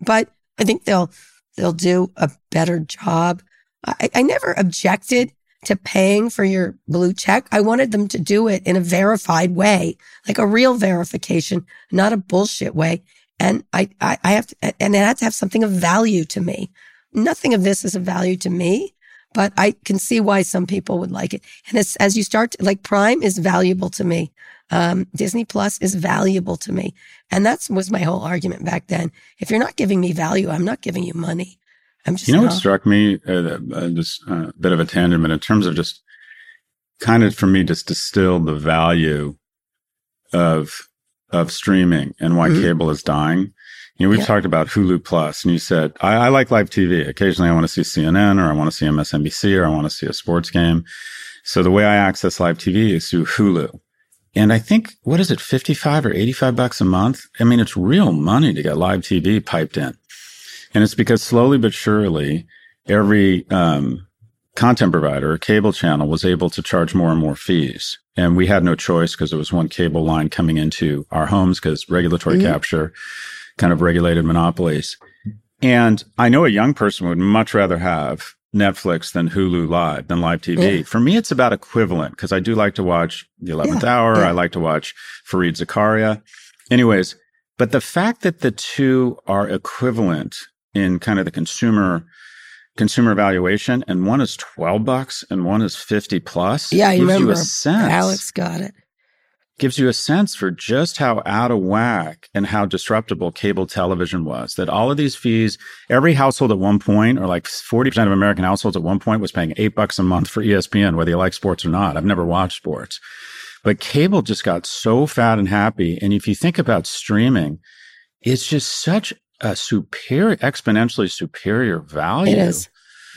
but I think they'll they'll do a better job. I, I never objected to paying for your blue check. I wanted them to do it in a verified way, like a real verification, not a bullshit way. And I, I, I have to, and it had to have something of value to me. Nothing of this is of value to me, but I can see why some people would like it. And as, as you start, to, like Prime is valuable to me. Um, Disney Plus is valuable to me. And that was my whole argument back then. If you're not giving me value, I'm not giving you money. I'm just You know what struck me? Uh, uh, just a bit of a tangent, but in terms of just kind of for me, just distill the value of of streaming and why Mhm. cable is dying. You know, we've Yeah. talked about Hulu Plus, and you said I, I like live TV. Occasionally, I want to see CNN, or I want to see MSNBC, or I want to see a sports game. So the way I access live TV is through Hulu. And I think, what is it, 55 or 85 bucks a month? I mean, it's real money to get live TV piped in. And it's because slowly but surely, every um, content provider cable channel was able to charge more and more fees. And we had no choice because there was one cable line coming into our homes because regulatory Mhm. capture kind of regulated monopolies. And I know a young person would much rather have Netflix than Hulu Live than live TV. Yeah. For me, it's about equivalent because I do like to watch The 11th Hour. yeah. I like to watch Fareed Zakaria. Anyways, but the fact that the two are equivalent in kind of the consumer consumer valuation and one is 12 bucks and one is 50 plus Yeah, I gives remember. you a sense Alex got it. gives you a sense for just how out of whack and how disruptible cable television was. That all of these fees, every household at one point, or like 40% of American households at one point was paying eight bucks a month for ESPN, whether you like sports or not. I've never watched sports, but cable just got so fat and happy. And if you think about streaming, it's just such Uh, a superior, exponentially superior value It is.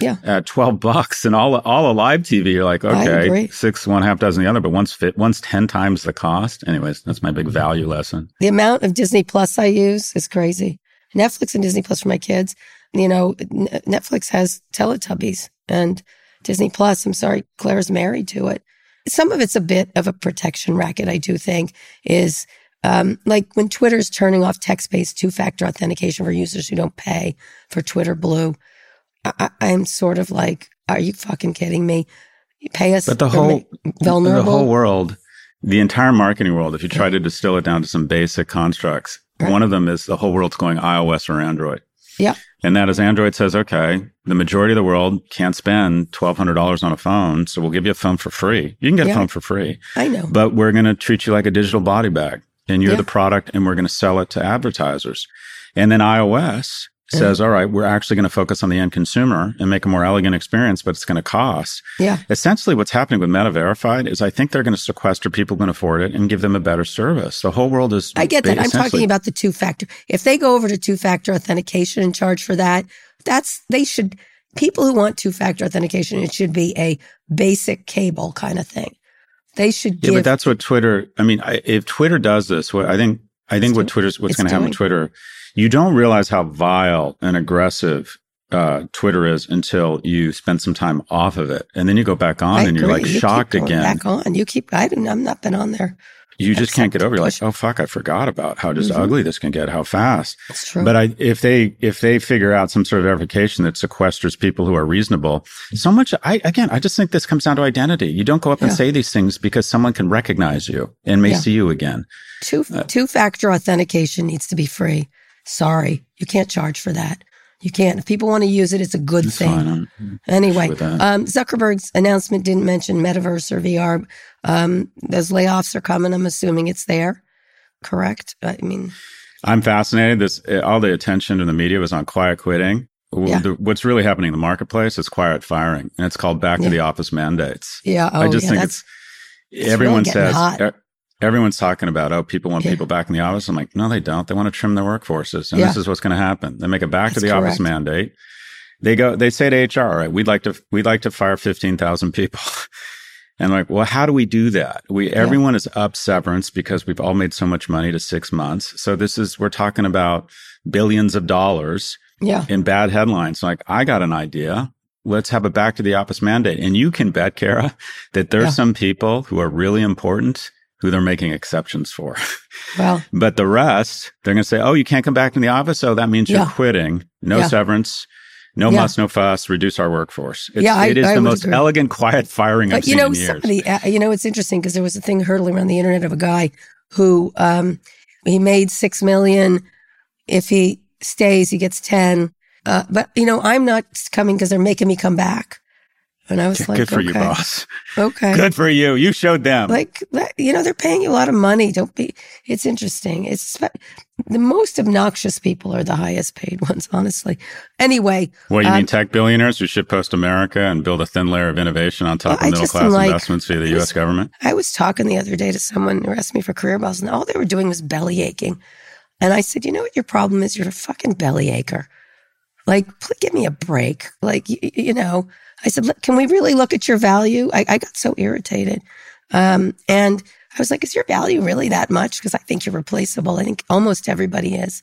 Yeah. at 12 bucks and all all a live TV you're like okay six one half dozen the other but one's fit one's 10 times the cost anyways that's my big mm-hmm. value lesson The amount of Disney Plus I use is crazy. Netflix and Disney Plus for my kids. You know, Netflix has Teletubbies and Disney Plus. I'm sorry, Claire's married to it. Some of it's a bit of a protection racket, I do think, is um, like when Twitter's turning off text based two factor authentication for users who don't pay for Twitter Blue. I- I'm sort of like, are you fucking kidding me? You pay us but the whole vulnerable. the whole world the entire marketing world if you try to distill it down to some basic constructs Right. one of them is the whole world's going iOS or Android Yeah. And that is Android says, okay, the majority of the world can't spend $1,200 on a phone. So we'll give you a phone for free. You can get Yeah. a phone for free, I know. but we're going to treat you like a digital body bag and you're Yeah. the product and we're going to sell it to advertisers. And then iOS says, all right, we're actually going to focus on the end consumer and make a more elegant experience, but it's going to cost. Yeah. Essentially, what's happening with Meta Verified is I think they're going to sequester people who can afford it and give them a better service. The whole world is. I get that. I'm talking about the two factor. If they go over to two factor authentication and charge for that, that's they should people who want two factor authentication, it should be a basic cable kind of thing. They should Yeah, but that's what Twitter. I mean, I, if Twitter does this, what I think, I think what Twitter's what's going to happen with. Twitter, you don't realize how vile and aggressive uh, Twitter is until you spend some time off of it, and then you go back on I and you're agree. like You shocked again. Back on. You keep I didn't I'm not been on there. You just can't get over. You're like, oh fuck, I forgot about how just Mhm. ugly this can get, how fast. It's true. But I, if they if they figure out some sort of verification that sequesters people who are reasonable, so much. I again, I just think this comes down to identity. You don't go up and say these things because someone can recognize you and may Yeah. see you again. Two Uh, two factor authentication needs to be free. Sorry, you can't charge for that. You can't. If people want to use it, it's a good thing. Anyway, um, Zuckerberg's announcement didn't mention metaverse or VR. Um, those layoffs are coming. I'm assuming it's there. Correct. I mean, I'm fascinated. This uh, all the attention in the media was on quiet quitting. Yeah. the- what's really happening in the marketplace is quiet firing, and it's called back Yeah. to the office mandates. yeah. Oh, I just yeah, think it's everyone really says hot. Everyone's talking about oh people want Yeah. people back in the office. I'm like no they don't. They want to trim their workforces, and Yeah. this is what's going to happen. They make a back to That's the office mandate. They go. They say to HR, all right, we'd like to we'd like to fire fifteen thousand people. <laughs> And like, well, how do we do that? We everyone is up severance because we've all made so much money to six months. So this is we're talking about billions of dollars yeah. in bad headlines. Like, I got an idea. Let's have a back to the office mandate. And you can bet, Kara, that there's Yeah. some people who are really important who they're making exceptions for. <laughs> Well, but the rest, they're going to say, oh, you can't come back in the office. Oh, that means you're Yeah. quitting. No Yeah. severance. No Yeah. muss, no fuss, reduce our workforce. It's, Yeah, I- it is I the most agree. elegant, quiet firing I've you seen know, somebody, uh, you know, it's interesting because there was a thing hurtling around the internet of a guy who um, he made six million. If he stays, he gets ten. Uh, but you know, I'm not coming because they're making me come back. And I was like, Good for okay, you, boss. Okay. Good for you. You showed them. Like, you know, they're paying you a lot of money. Don't be, it's interesting. It's the most obnoxious people are the highest paid <laughs> ones, honestly. Anyway. What you um, mean, tech billionaires who shitpost America and build a thin layer of innovation on top Well, of middle class like- investments via the U.S. government? I was talking the other day to someone who asked me for career balls, and all they were doing was belly aching. And I said, you know what your problem is? You're a fucking belly acher. Like, pl- give me a break. Like, you, you know, I said, "Look, can we really look at your value? I, I got so irritated. Um, and I was like, is your value really that much? Because I think you're replaceable. I think almost everybody is.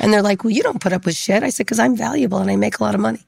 And they're like, well, you don't put up with shit. I said, because I'm valuable and I make a lot of money.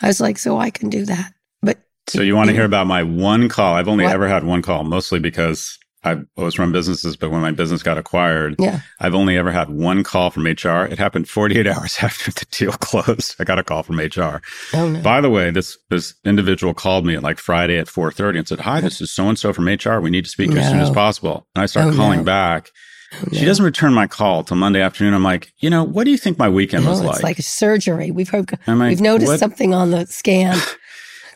I was like, so I can do that. But So you want to hear about my one call? I've only What? ever had one call, mostly because I've always run businesses, but when my business got acquired, yeah, I've only ever had one call from HR. It happened 48 <laughs> hours after the deal closed. I got a call from HR. oh no. By the way, this this individual called me at like Friday at 4:30 and said, "Hi, this is so and so from HR. We need to speak you as soon as possible." And I start Oh, calling no. back. Oh, She no. doesn't return my call till Monday afternoon. I'm like, you know, what do you think my weekend No, was oh, it's like? like a surgery. We've heard, like, we've noticed what- something on the scan. <laughs>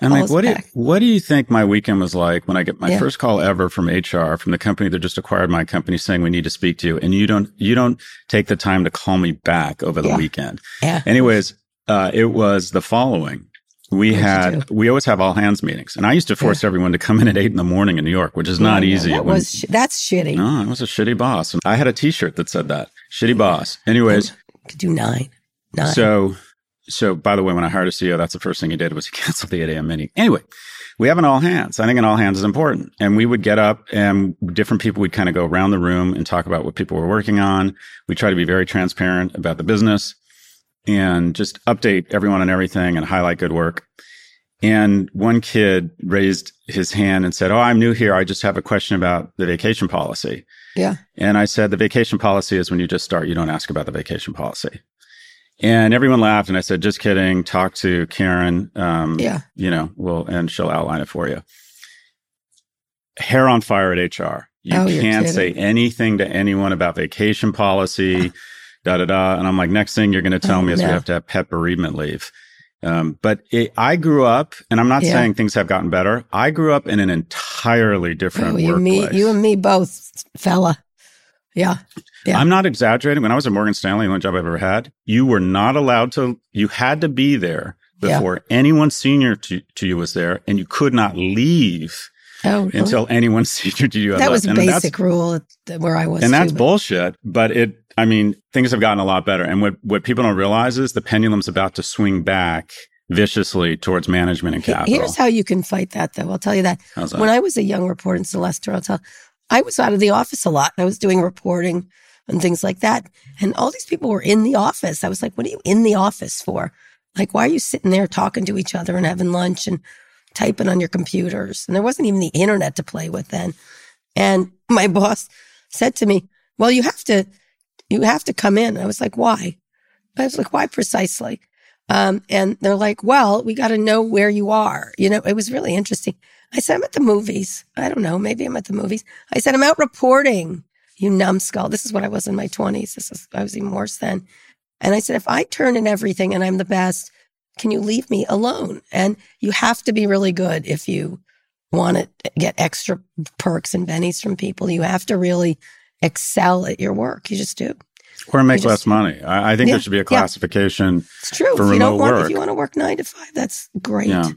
I'm like, what do you, what do you think my weekend was like when I get my Yeah. first call ever from HR from the company that just acquired my company saying we need to speak to you, and you don't you don't take the time to call me back over the Yeah. weekend. Yeah. Anyways, uh, it was the following. We What'd had we always have all hands meetings, and I used to force everyone to come in at eight in the morning in New York, which is not Yeah, easy. That was sh- that's shitty. no, I was a shitty boss. And I had a T-shirt that said that shitty boss. Anyways, Could do nine. Nine. so, so by the way, when I hired a CEO, that's the first thing he did was <laughs> he canceled the 8 a.m. meeting. Anyway, we have an all hands. I think an all hands is important. And we would get up and different people would kind of go around the room and talk about what people were working on. We try to be very transparent about the business and just update everyone on everything and highlight good work. And one kid raised his hand and said, Oh, I'm new here. I just have a question about the vacation policy. yeah. And I said, the vacation policy is when you just start, you don't ask about the vacation policy. And everyone laughed. And I said, just kidding. Talk to Karen. Um, Yeah. You know, well, and she'll outline it for you. Hair on fire at HR. You Oh, can't say anything to anyone about vacation policy. da da da. And I'm like, next thing you're going to tell Oh, me is we have to have pet bereavement leave. Um, but it, I grew up, and I'm not Yeah. saying things have gotten better. I grew up in an entirely different Oh, you, workplace. me, you and me both, fella. Yeah. Yeah. I'm not exaggerating. When I was at Morgan Stanley, the only job I've ever had, you were not allowed to, you had to be there Yeah. before anyone senior to, to you was there, and you could not leave Oh, really? until anyone <laughs> senior to you that was that's- basic rule where I was. and that's but- bullshit. But it, I mean, things have gotten a lot better. And what, what people don't realize is the pendulum's about to swing back viciously towards management and capital. Here's how you can fight that, though. I'll tell you that. That? When I was a young reporter in Celeste, I'll tell, I was out of the office a lot. I was doing reporting and things like that. And all these people were in the office. I was like, what are you in the office for? Like, why are you sitting there talking to each other and having lunch and typing on your computers? And there wasn't even the internet to play with then. And <laughs> my boss said to me, well, you have to, you have to come in. I was like, why? I was like, why precisely? Um, and they're like, well, we got to know where you are. You know, it was really interesting. I said, I'm at the movies. I don't know. Maybe I'm at the movies. I said, I'm out reporting, you numbskull. This is what I was in my 20s. This is, I was even worse then. And I said, if I turn in everything and I'm the best, can you leave me alone? And you have to be really good if you want to get extra perks and bennies from people. You have to really excel at your work. You just do. or make you less money. I, I think Yeah, there should be a yeah. classification It's true. for if you don't want, work. if you want to work nine to five, that's great. Yeah.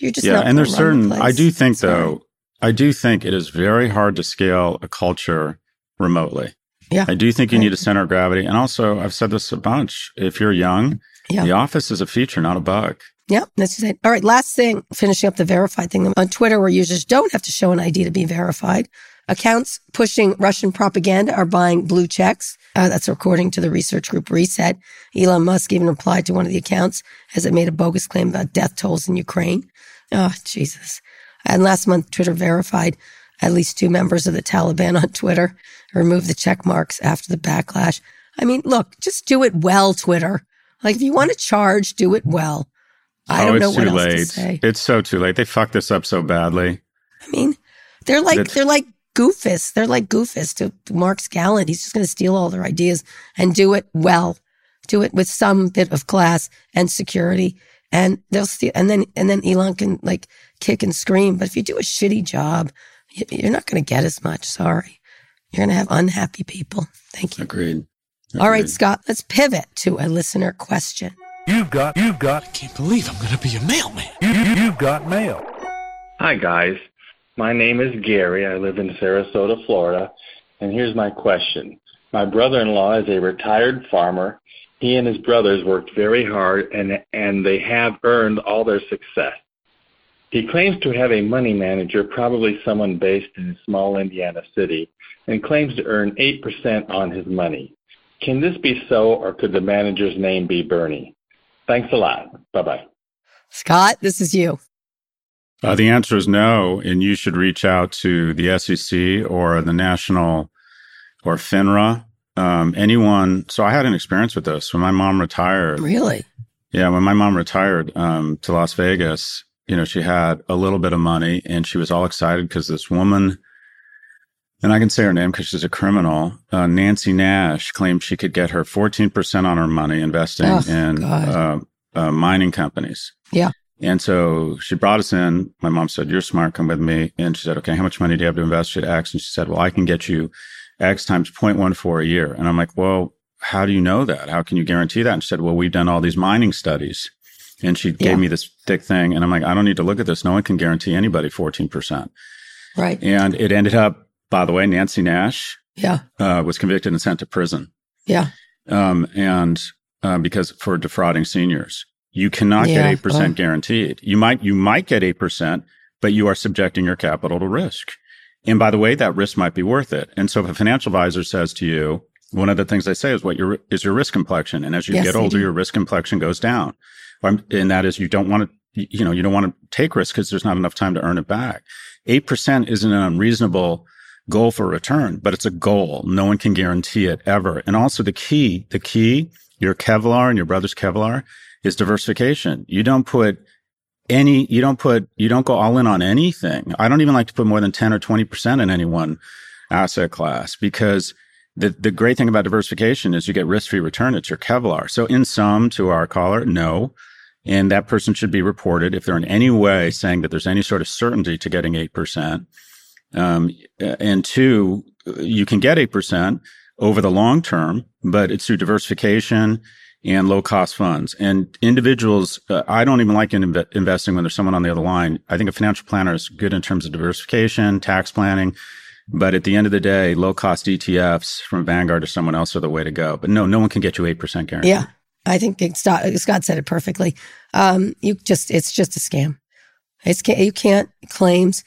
You're just yeah, and there's gonna the certain. I do think Sorry. though, I do think it is very hard to scale a culture remotely. Yeah. I do think you Right. need a center of gravity, and also I've said this a bunch. If you're young, Yeah. the office is a feature, not a bug. Yeah, that's just it. All right, last thing, finishing up the verified thing. On Twitter, where users don't have to show an ID to be verified, accounts pushing Russian propaganda are buying blue checks. Uh, that's according to the research group Reset. Elon Musk even replied to one of the accounts as it made a bogus claim about death tolls in Ukraine. Oh, Jesus. And last month, Twitter verified at least two members of the Taliban on Twitter, removed the check marks after the backlash. I mean, look, just do it well, Twitter. Like, if you want to charge, do it well. I oh, don't it's know too what else late. to say. It's so too late. They fucked this up so badly. I mean, they're like they're like goofists. They're like goofists to Mark Scallon. He's just going to steal all their ideas and do it well, do it with some bit of class and security, and they'll steal. And then and then Elon can like kick and scream. But if you do a shitty job, you're not going to get as much. Sorry, you're going to have unhappy people. Thank you. Agreed. All right, Scott. Let's pivot to a listener question. You've got, you've got. I can't believe I'm going to be a mailman. You, you, you've got mail. Hi, guys. My name is Gary. I live in Sarasota, Florida. And here's my question. My brother in law is a retired farmer. He and his brothers worked very hard and, and they have earned all their success. He claims to have a money manager, probably someone based in a small Indiana city, and claims to earn 8% on his money. Can this be so, or could the manager's name be Bernie? Thanks a lot. Bye bye. Scott, this is you. Uh, the answer is no, and you should reach out to the SEC or the National or FINRA. Um, anyone. So I had an experience with this when my mom retired. Really? Yeah, when my mom retired um, to Las Vegas, you know, she had a little bit of money and she was all excited because this woman, and I can say her name because she's a criminal, uh, Nancy Nash, claimed she could get her 14% on her money investing Oh, in uh, uh, mining companies. Yeah. And so she brought us in. My mom said, You're smart, come with me. And she said, Okay, how much money do you have to invest? She had X. And she said, Well, I can get you X times 0.14 a year. And I'm like, Well, how do you know that? How can you guarantee that? And she said, Well, we've done all these mining studies. And she Yeah. gave me this thick thing. And I'm like, I don't need to look at this. No one can guarantee anybody 14%. Right. And it ended up, by the way, Nancy Nash Yeah. uh, was convicted and sent to prison. Yeah. Um, and uh, because for defrauding seniors, you cannot Yeah. get 8% Oh. guaranteed. You might, you might get 8%, but you are subjecting your capital to risk. And by the way, that risk might be worth it. And so if a financial advisor says to you, one of the things they say is what your, is your risk complexion. And as you Yes, get older, your risk complexion goes down. Um, And that is you don't want to, you know, you don't want to take risk because there's not enough time to earn it back. 8% isn't an unreasonable goal for return, but it's a goal. No one can guarantee it ever. And also the key, the key, your Kevlar and your brother's Kevlar is diversification. You don't put any, you don't put, you don't go all in on anything. I don't even like to put more than 10 or 20% in any one asset class because the, the great thing about diversification is you get risk free return. It's your Kevlar. So in sum to our caller, no. And that person should be reported if they're in any way saying that there's any sort of certainty to getting 8%. Um, and two, you can get 8% over the long term, but it's through diversification and low cost funds. And individuals, uh, I don't even like in investing when there's someone on the other line. I think a financial planner is good in terms of diversification, tax planning. But at the end of the day, low cost ETFs from Vanguard or someone else are the way to go. But no, no one can get you 8% guarantee. Yeah. I think Scott Scott said it perfectly. Um, you just, it's just a scam. It's, you can't claims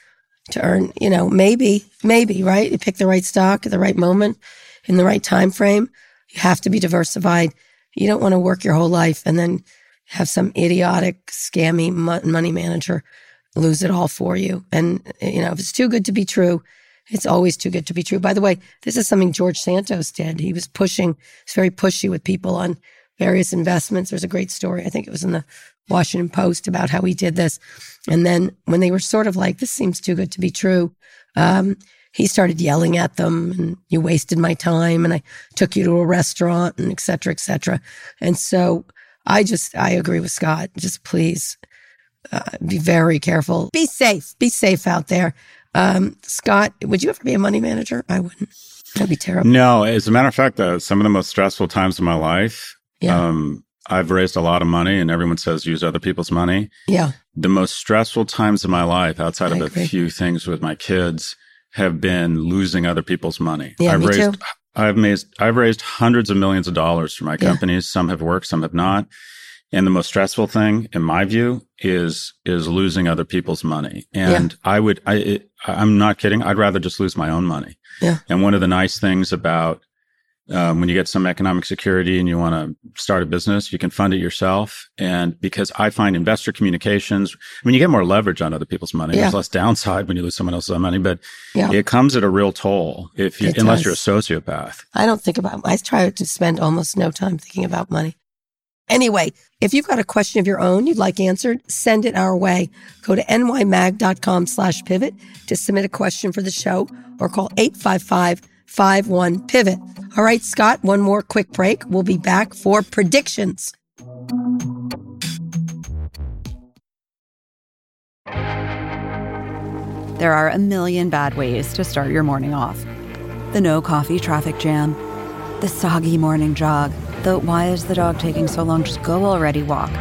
to earn, you know, maybe, maybe, right? You pick the right stock at the right moment in the right time frame. You have to be diversified. You don't want to work your whole life and then have some idiotic, scammy money manager lose it all for you. And, you know, if it's too good to be true, it's always too good to be true. By the way, this is something George Santos did. He was pushing, he's very pushy with people on various investments. There's a great story. I think it was in the Washington Post about how he did this. And then when they were sort of like, this seems too good to be true, um, he started yelling at them and you wasted my time and I took you to a restaurant and et cetera, et cetera. And so I just, I agree with Scott. Just please uh, be very careful. Be safe. Be safe out there. Um, Scott, would you ever be a money manager? I wouldn't. That'd be terrible. No, as a matter of fact, uh, some of the most stressful times of my life, yeah. um, I've raised a lot of money and everyone says use other people's money. Yeah. The most stressful times of my life outside I of agree. a few things with my kids have been losing other people's money. Yeah, I've me raised too. I've raised I've raised hundreds of millions of dollars for my companies. Yeah. Some have worked, some have not. And the most stressful thing, in my view, is is losing other people's money. And yeah. I would I it, I'm not kidding. I'd rather just lose my own money. Yeah. And one of the nice things about um, when you get some economic security and you want to start a business, you can fund it yourself. And because I find investor communications, I mean, you get more leverage on other people's money. Yeah. There's less downside when you lose someone else's money, but yeah. it comes at a real toll if you, unless you're a sociopath. I don't think about, I try to spend almost no time thinking about money. Anyway, if you've got a question of your own you'd like answered, send it our way. Go to nymag.com slash pivot to submit a question for the show or call 855 51 pivot. All right, Scott, one more quick break. We'll be back for predictions. There are a million bad ways to start your morning off. The no coffee traffic jam, the soggy morning jog, the why is the dog taking so long, just go already walk.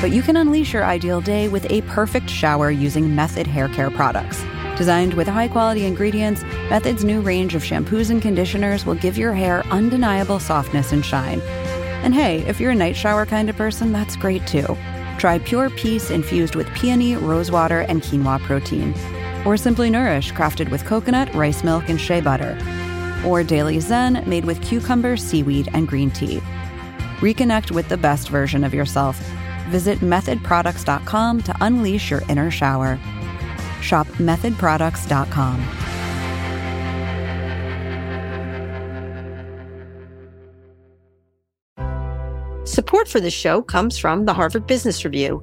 But you can unleash your ideal day with a perfect shower using Method hair care products. Designed with high quality ingredients, Method's new range of shampoos and conditioners will give your hair undeniable softness and shine. And hey, if you're a night shower kind of person, that's great too. Try Pure Peace infused with peony, rosewater, and quinoa protein. Or Simply Nourish, crafted with coconut, rice milk, and shea butter. Or Daily Zen, made with cucumber, seaweed, and green tea. Reconnect with the best version of yourself. Visit methodproducts.com to unleash your inner shower. Shop methodproducts.com. Support for this show comes from the Harvard Business Review.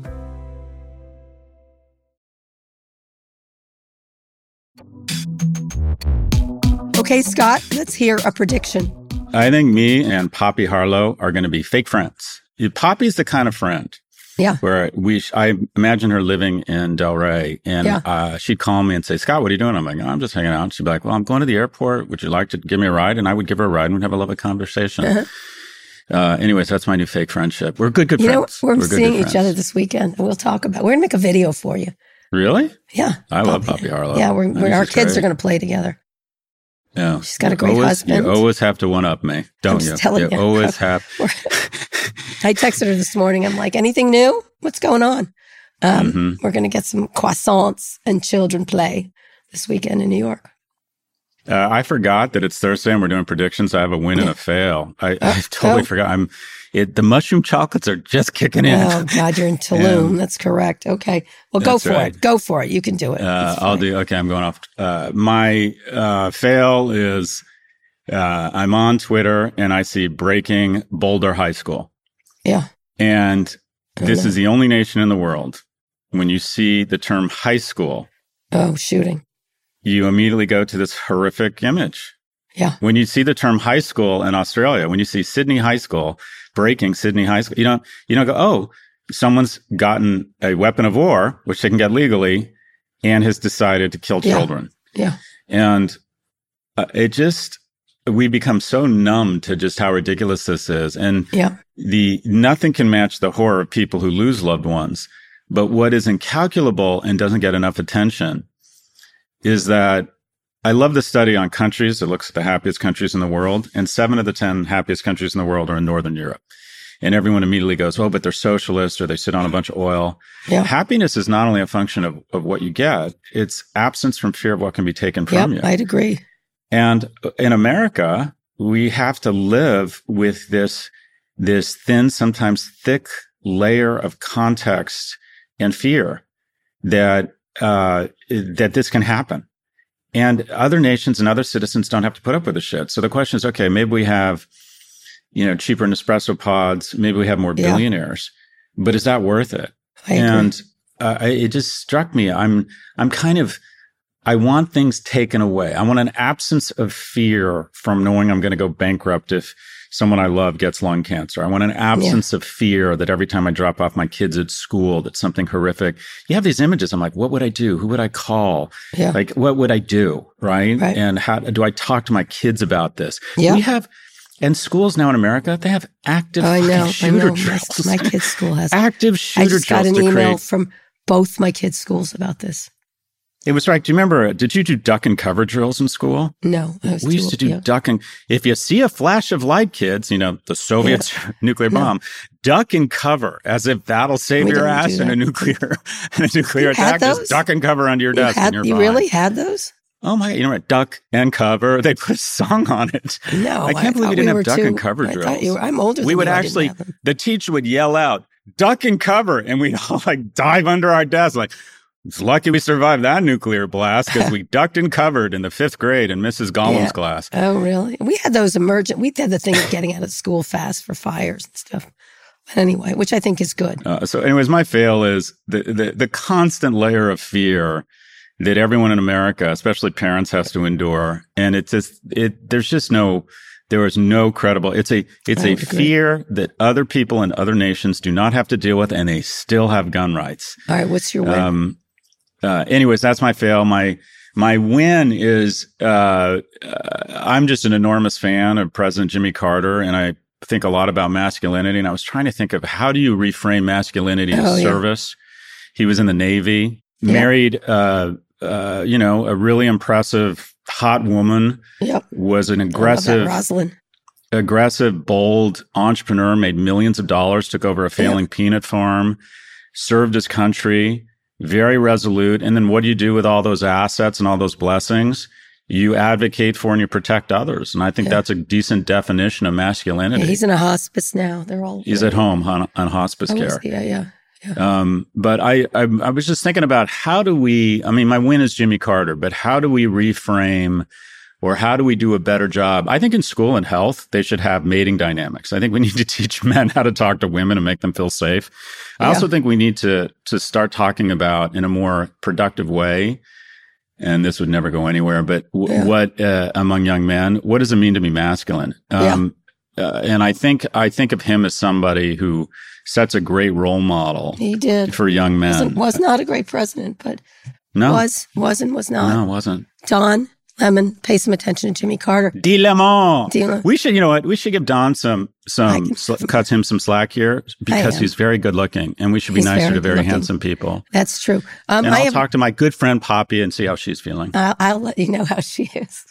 Okay, Scott, let's hear a prediction. I think me and Poppy Harlow are going to be fake friends. Poppy's the kind of friend Yeah. Where we, I imagine her living in Delray, and Yeah. uh, she'd call me and say, "Scott, what are you doing?" I'm like, "Oh, "I'm just hanging out." She'd be like, "Well, I'm going to the airport. Would you like to give me a ride?" And I would give her a ride, and we'd have a lovely conversation. Uh-huh. Uh, anyways, that's my new fake friendship. We're good, good you know, friends. we're, seeing good each friends. other this weekend, and we'll talk about. We're gonna make a video for you. Really? Yeah. I love Poppy Harlow. yeah, we're, we're, our kids are gonna play together. Yeah. She's got a You great always, husband. You always have to one up me, don't you? telling you. always <laughs> have. <laughs> I texted her this morning. I'm like, anything new? What's going on? Um, Mhm. We're gonna get some croissants and children play this weekend in New York. Uh, I forgot that it's Thursday and we're doing predictions. I have a win and a <laughs> fail. I, I totally oh. forgot. I'm. It, the mushroom chocolates are just kicking in. Oh God, you're in <laughs> Tulum. Um, That's correct. Okay, well, go That's for right. it. Go for it. You can do it. Uh, I'll do. Okay, I'm going off. Uh, my uh, fail is uh, I'm on Twitter and I see breaking Boulder High School. Yeah. And this know. is the only nation in the world when you see the term high school, Oh, shooting. you immediately go to this horrific image. Yeah. When you see the term high school in Australia, when you see Sydney High School breaking Sydney High School, you don't you don't go, oh, someone's gotten a weapon of war, which they can get legally, and has decided to kill Yeah. children. Yeah. And uh, it just we become so numb to just how ridiculous this is, and Yeah. the nothing can match the horror of people who lose loved ones. But what is incalculable and doesn't get enough attention is that I love the study on countries that looks at the happiest countries in the world, and seven of the 10 happiest countries in the world are in Northern Europe. And everyone immediately goes, Oh, but they're socialists or they sit on a bunch of oil. Yeah. Happiness is not only a function of, of what you get, it's absence from fear of what can be taken from Yep, you. I'd agree. And in America, we have to live with this, this thin, sometimes thick layer of context and fear that, uh, that this can happen. And other nations and other citizens don't have to put up with the shit. So the question is, okay, maybe we have, you know, cheaper Nespresso pods. Maybe we have more Yeah. billionaires, but is that worth it? And uh, it just struck me. I'm, I'm kind of, I want things taken away. I want an absence of fear from knowing I'm going to go bankrupt if someone I love gets lung cancer. I want an absence of fear that every time I drop off my kids at school, that something horrific. You have these images. I'm like, what would I do? Who would I call? Yeah. Like, what would I do? Right. Right. And how do I talk to my kids about this? Yeah. We have, and schools now in America, they have active I know. fucking I shooter know. My, drills. <laughs> my kid's school has active I shooter just got an email create from both my kids' schools about this. It was right. Do you remember? Uh, did you do duck and cover drills in school? No, I was we used to do yeah. duck and if you see a flash of light, kids, you know the Soviets <laughs> nuclear No. bomb, duck and cover as if that'll save We your ass in a nuclear <laughs> in a nuclear You attack. Just duck and cover under your You, desk. had, you really had those? Oh my! You know what? Duck and cover. They put a song on it. No, I can't I believe we didn't we have duck too- and cover I drills. were- I'm older We would you, actually. The teacher would yell out, "Duck and cover," and we'd <laughs> all like dive under our desk, like. It's lucky we survived that nuclear blast because we <laughs> ducked and covered in the fifth grade in Mrs. Gollum's Yeah. class. Oh, really? We had those emergent. We had the thing of getting out of school fast for fires and stuff. But anyway, which I think is good. Uh, so, anyways, my fail is the, the the constant layer of fear that everyone in America, especially parents, has to endure, and it's just it. There's just no. There is no credible. It's a it's a fear that other people in other nations do not have to deal with, and they still have gun rights. All right, what's your win? Um, uh, anyways, that's my fail. My my win is uh, uh, I'm just an enormous fan of President Jimmy Carter, and I think a lot about masculinity. And I was trying to think of how do you reframe masculinity Oh, as yeah. service. He was in the Navy, Yeah. married, uh, uh, you know, a really impressive, hot woman. Yep. Was an I love that, aggressive, Rosalynn. aggressive, bold entrepreneur, made millions of dollars, took over a failing peanut farm, served his country, very resolute. And then what do you do with all those assets and all those blessings? You advocate for and you protect others. And I think Yeah. that's a decent definition of masculinity. Yeah, he's in a hospice now. They're all. He's at home on, on hospice Oh, is care. he? Yeah, yeah. Um, but I, I, I was just thinking about how do we, I mean, my win is Jimmy Carter, but how do we reframe or how do we do a better job? I think in school and health, they should have mating dynamics. I think we <laughs> need to teach men how to talk to women and make them feel safe. I Yeah. also think we need to, to start talking about in a more productive way. And this would never go anywhere, but w- Yeah. what, uh, among young men, what does it mean to be masculine? Um, uh, uh, and I think I think of him as somebody who sets a great role model. He did for young men. Wasn't, was not a great president, but no, was was and was not. No, wasn't. Don Lemon, pay some attention to Jimmy Carter. D. Lemon. We should, you know what? We should give Don some some sl- <laughs> cut him some slack here because he's very good looking, and we should be He's nicer very to very handsome people. That's true. Um, and I I'll have, talk to my good friend Poppy and see how she's feeling. I'll, I'll let you know how she is.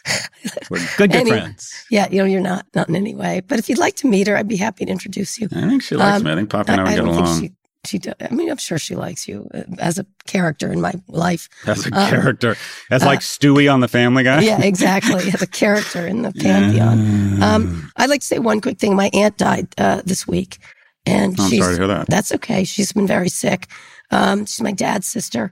We're good, good <laughs> Any- friends. Yeah, you know, you're not not in any way. But if you'd like to meet her, I'd be happy to introduce you. I think she likes Um, me. I think Poppy and I would get along. She, she I mean, I'm sure she likes you uh, as a character in my life. As a Um, character, as uh, like Stewie on The Family Guy. yeah, exactly. As a character in the <laughs> pantheon. Um, I'd like to say one quick thing. My aunt died uh, this week, and I'm she's, sorry to hear that. That's okay. She's been very sick. Um, she's my dad's sister.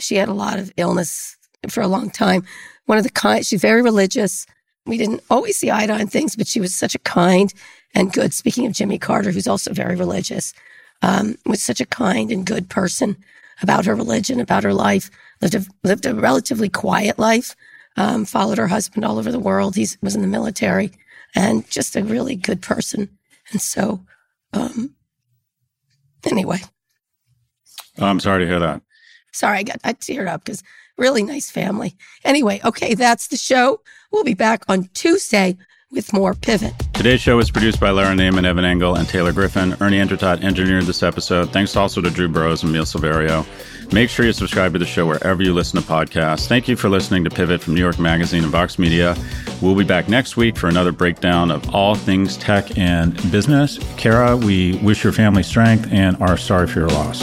She had a lot of illness for a long time. One of the kind. She's very religious. We didn't always see eye to eye on things, but she was such a kind and good. Speaking of Jimmy Carter, who's also very religious, um, was such a kind and good person about her religion, about her life. lived a lived a relatively quiet life. Um, followed her husband all over the world. He was in the military, and just a really good person. And so, um, anyway, Oh, I'm sorry to hear that. sorry, I got I teared up because really nice family. Anyway, okay, that's the show. We'll be back on Tuesday with more Pivot. Today's show was produced by Lara Naaman, Evan Engel, and Taylor Griffin. Ernie Indradat engineered this episode. Thanks also to Drew Burrows and Neil Silverio. Make sure you subscribe to the show wherever you listen to podcasts. Thank you for listening to Pivot from New York Magazine and Vox Media. We'll be back next week for another breakdown of all things tech and business. Kara, we wish your family strength and are sorry for your loss.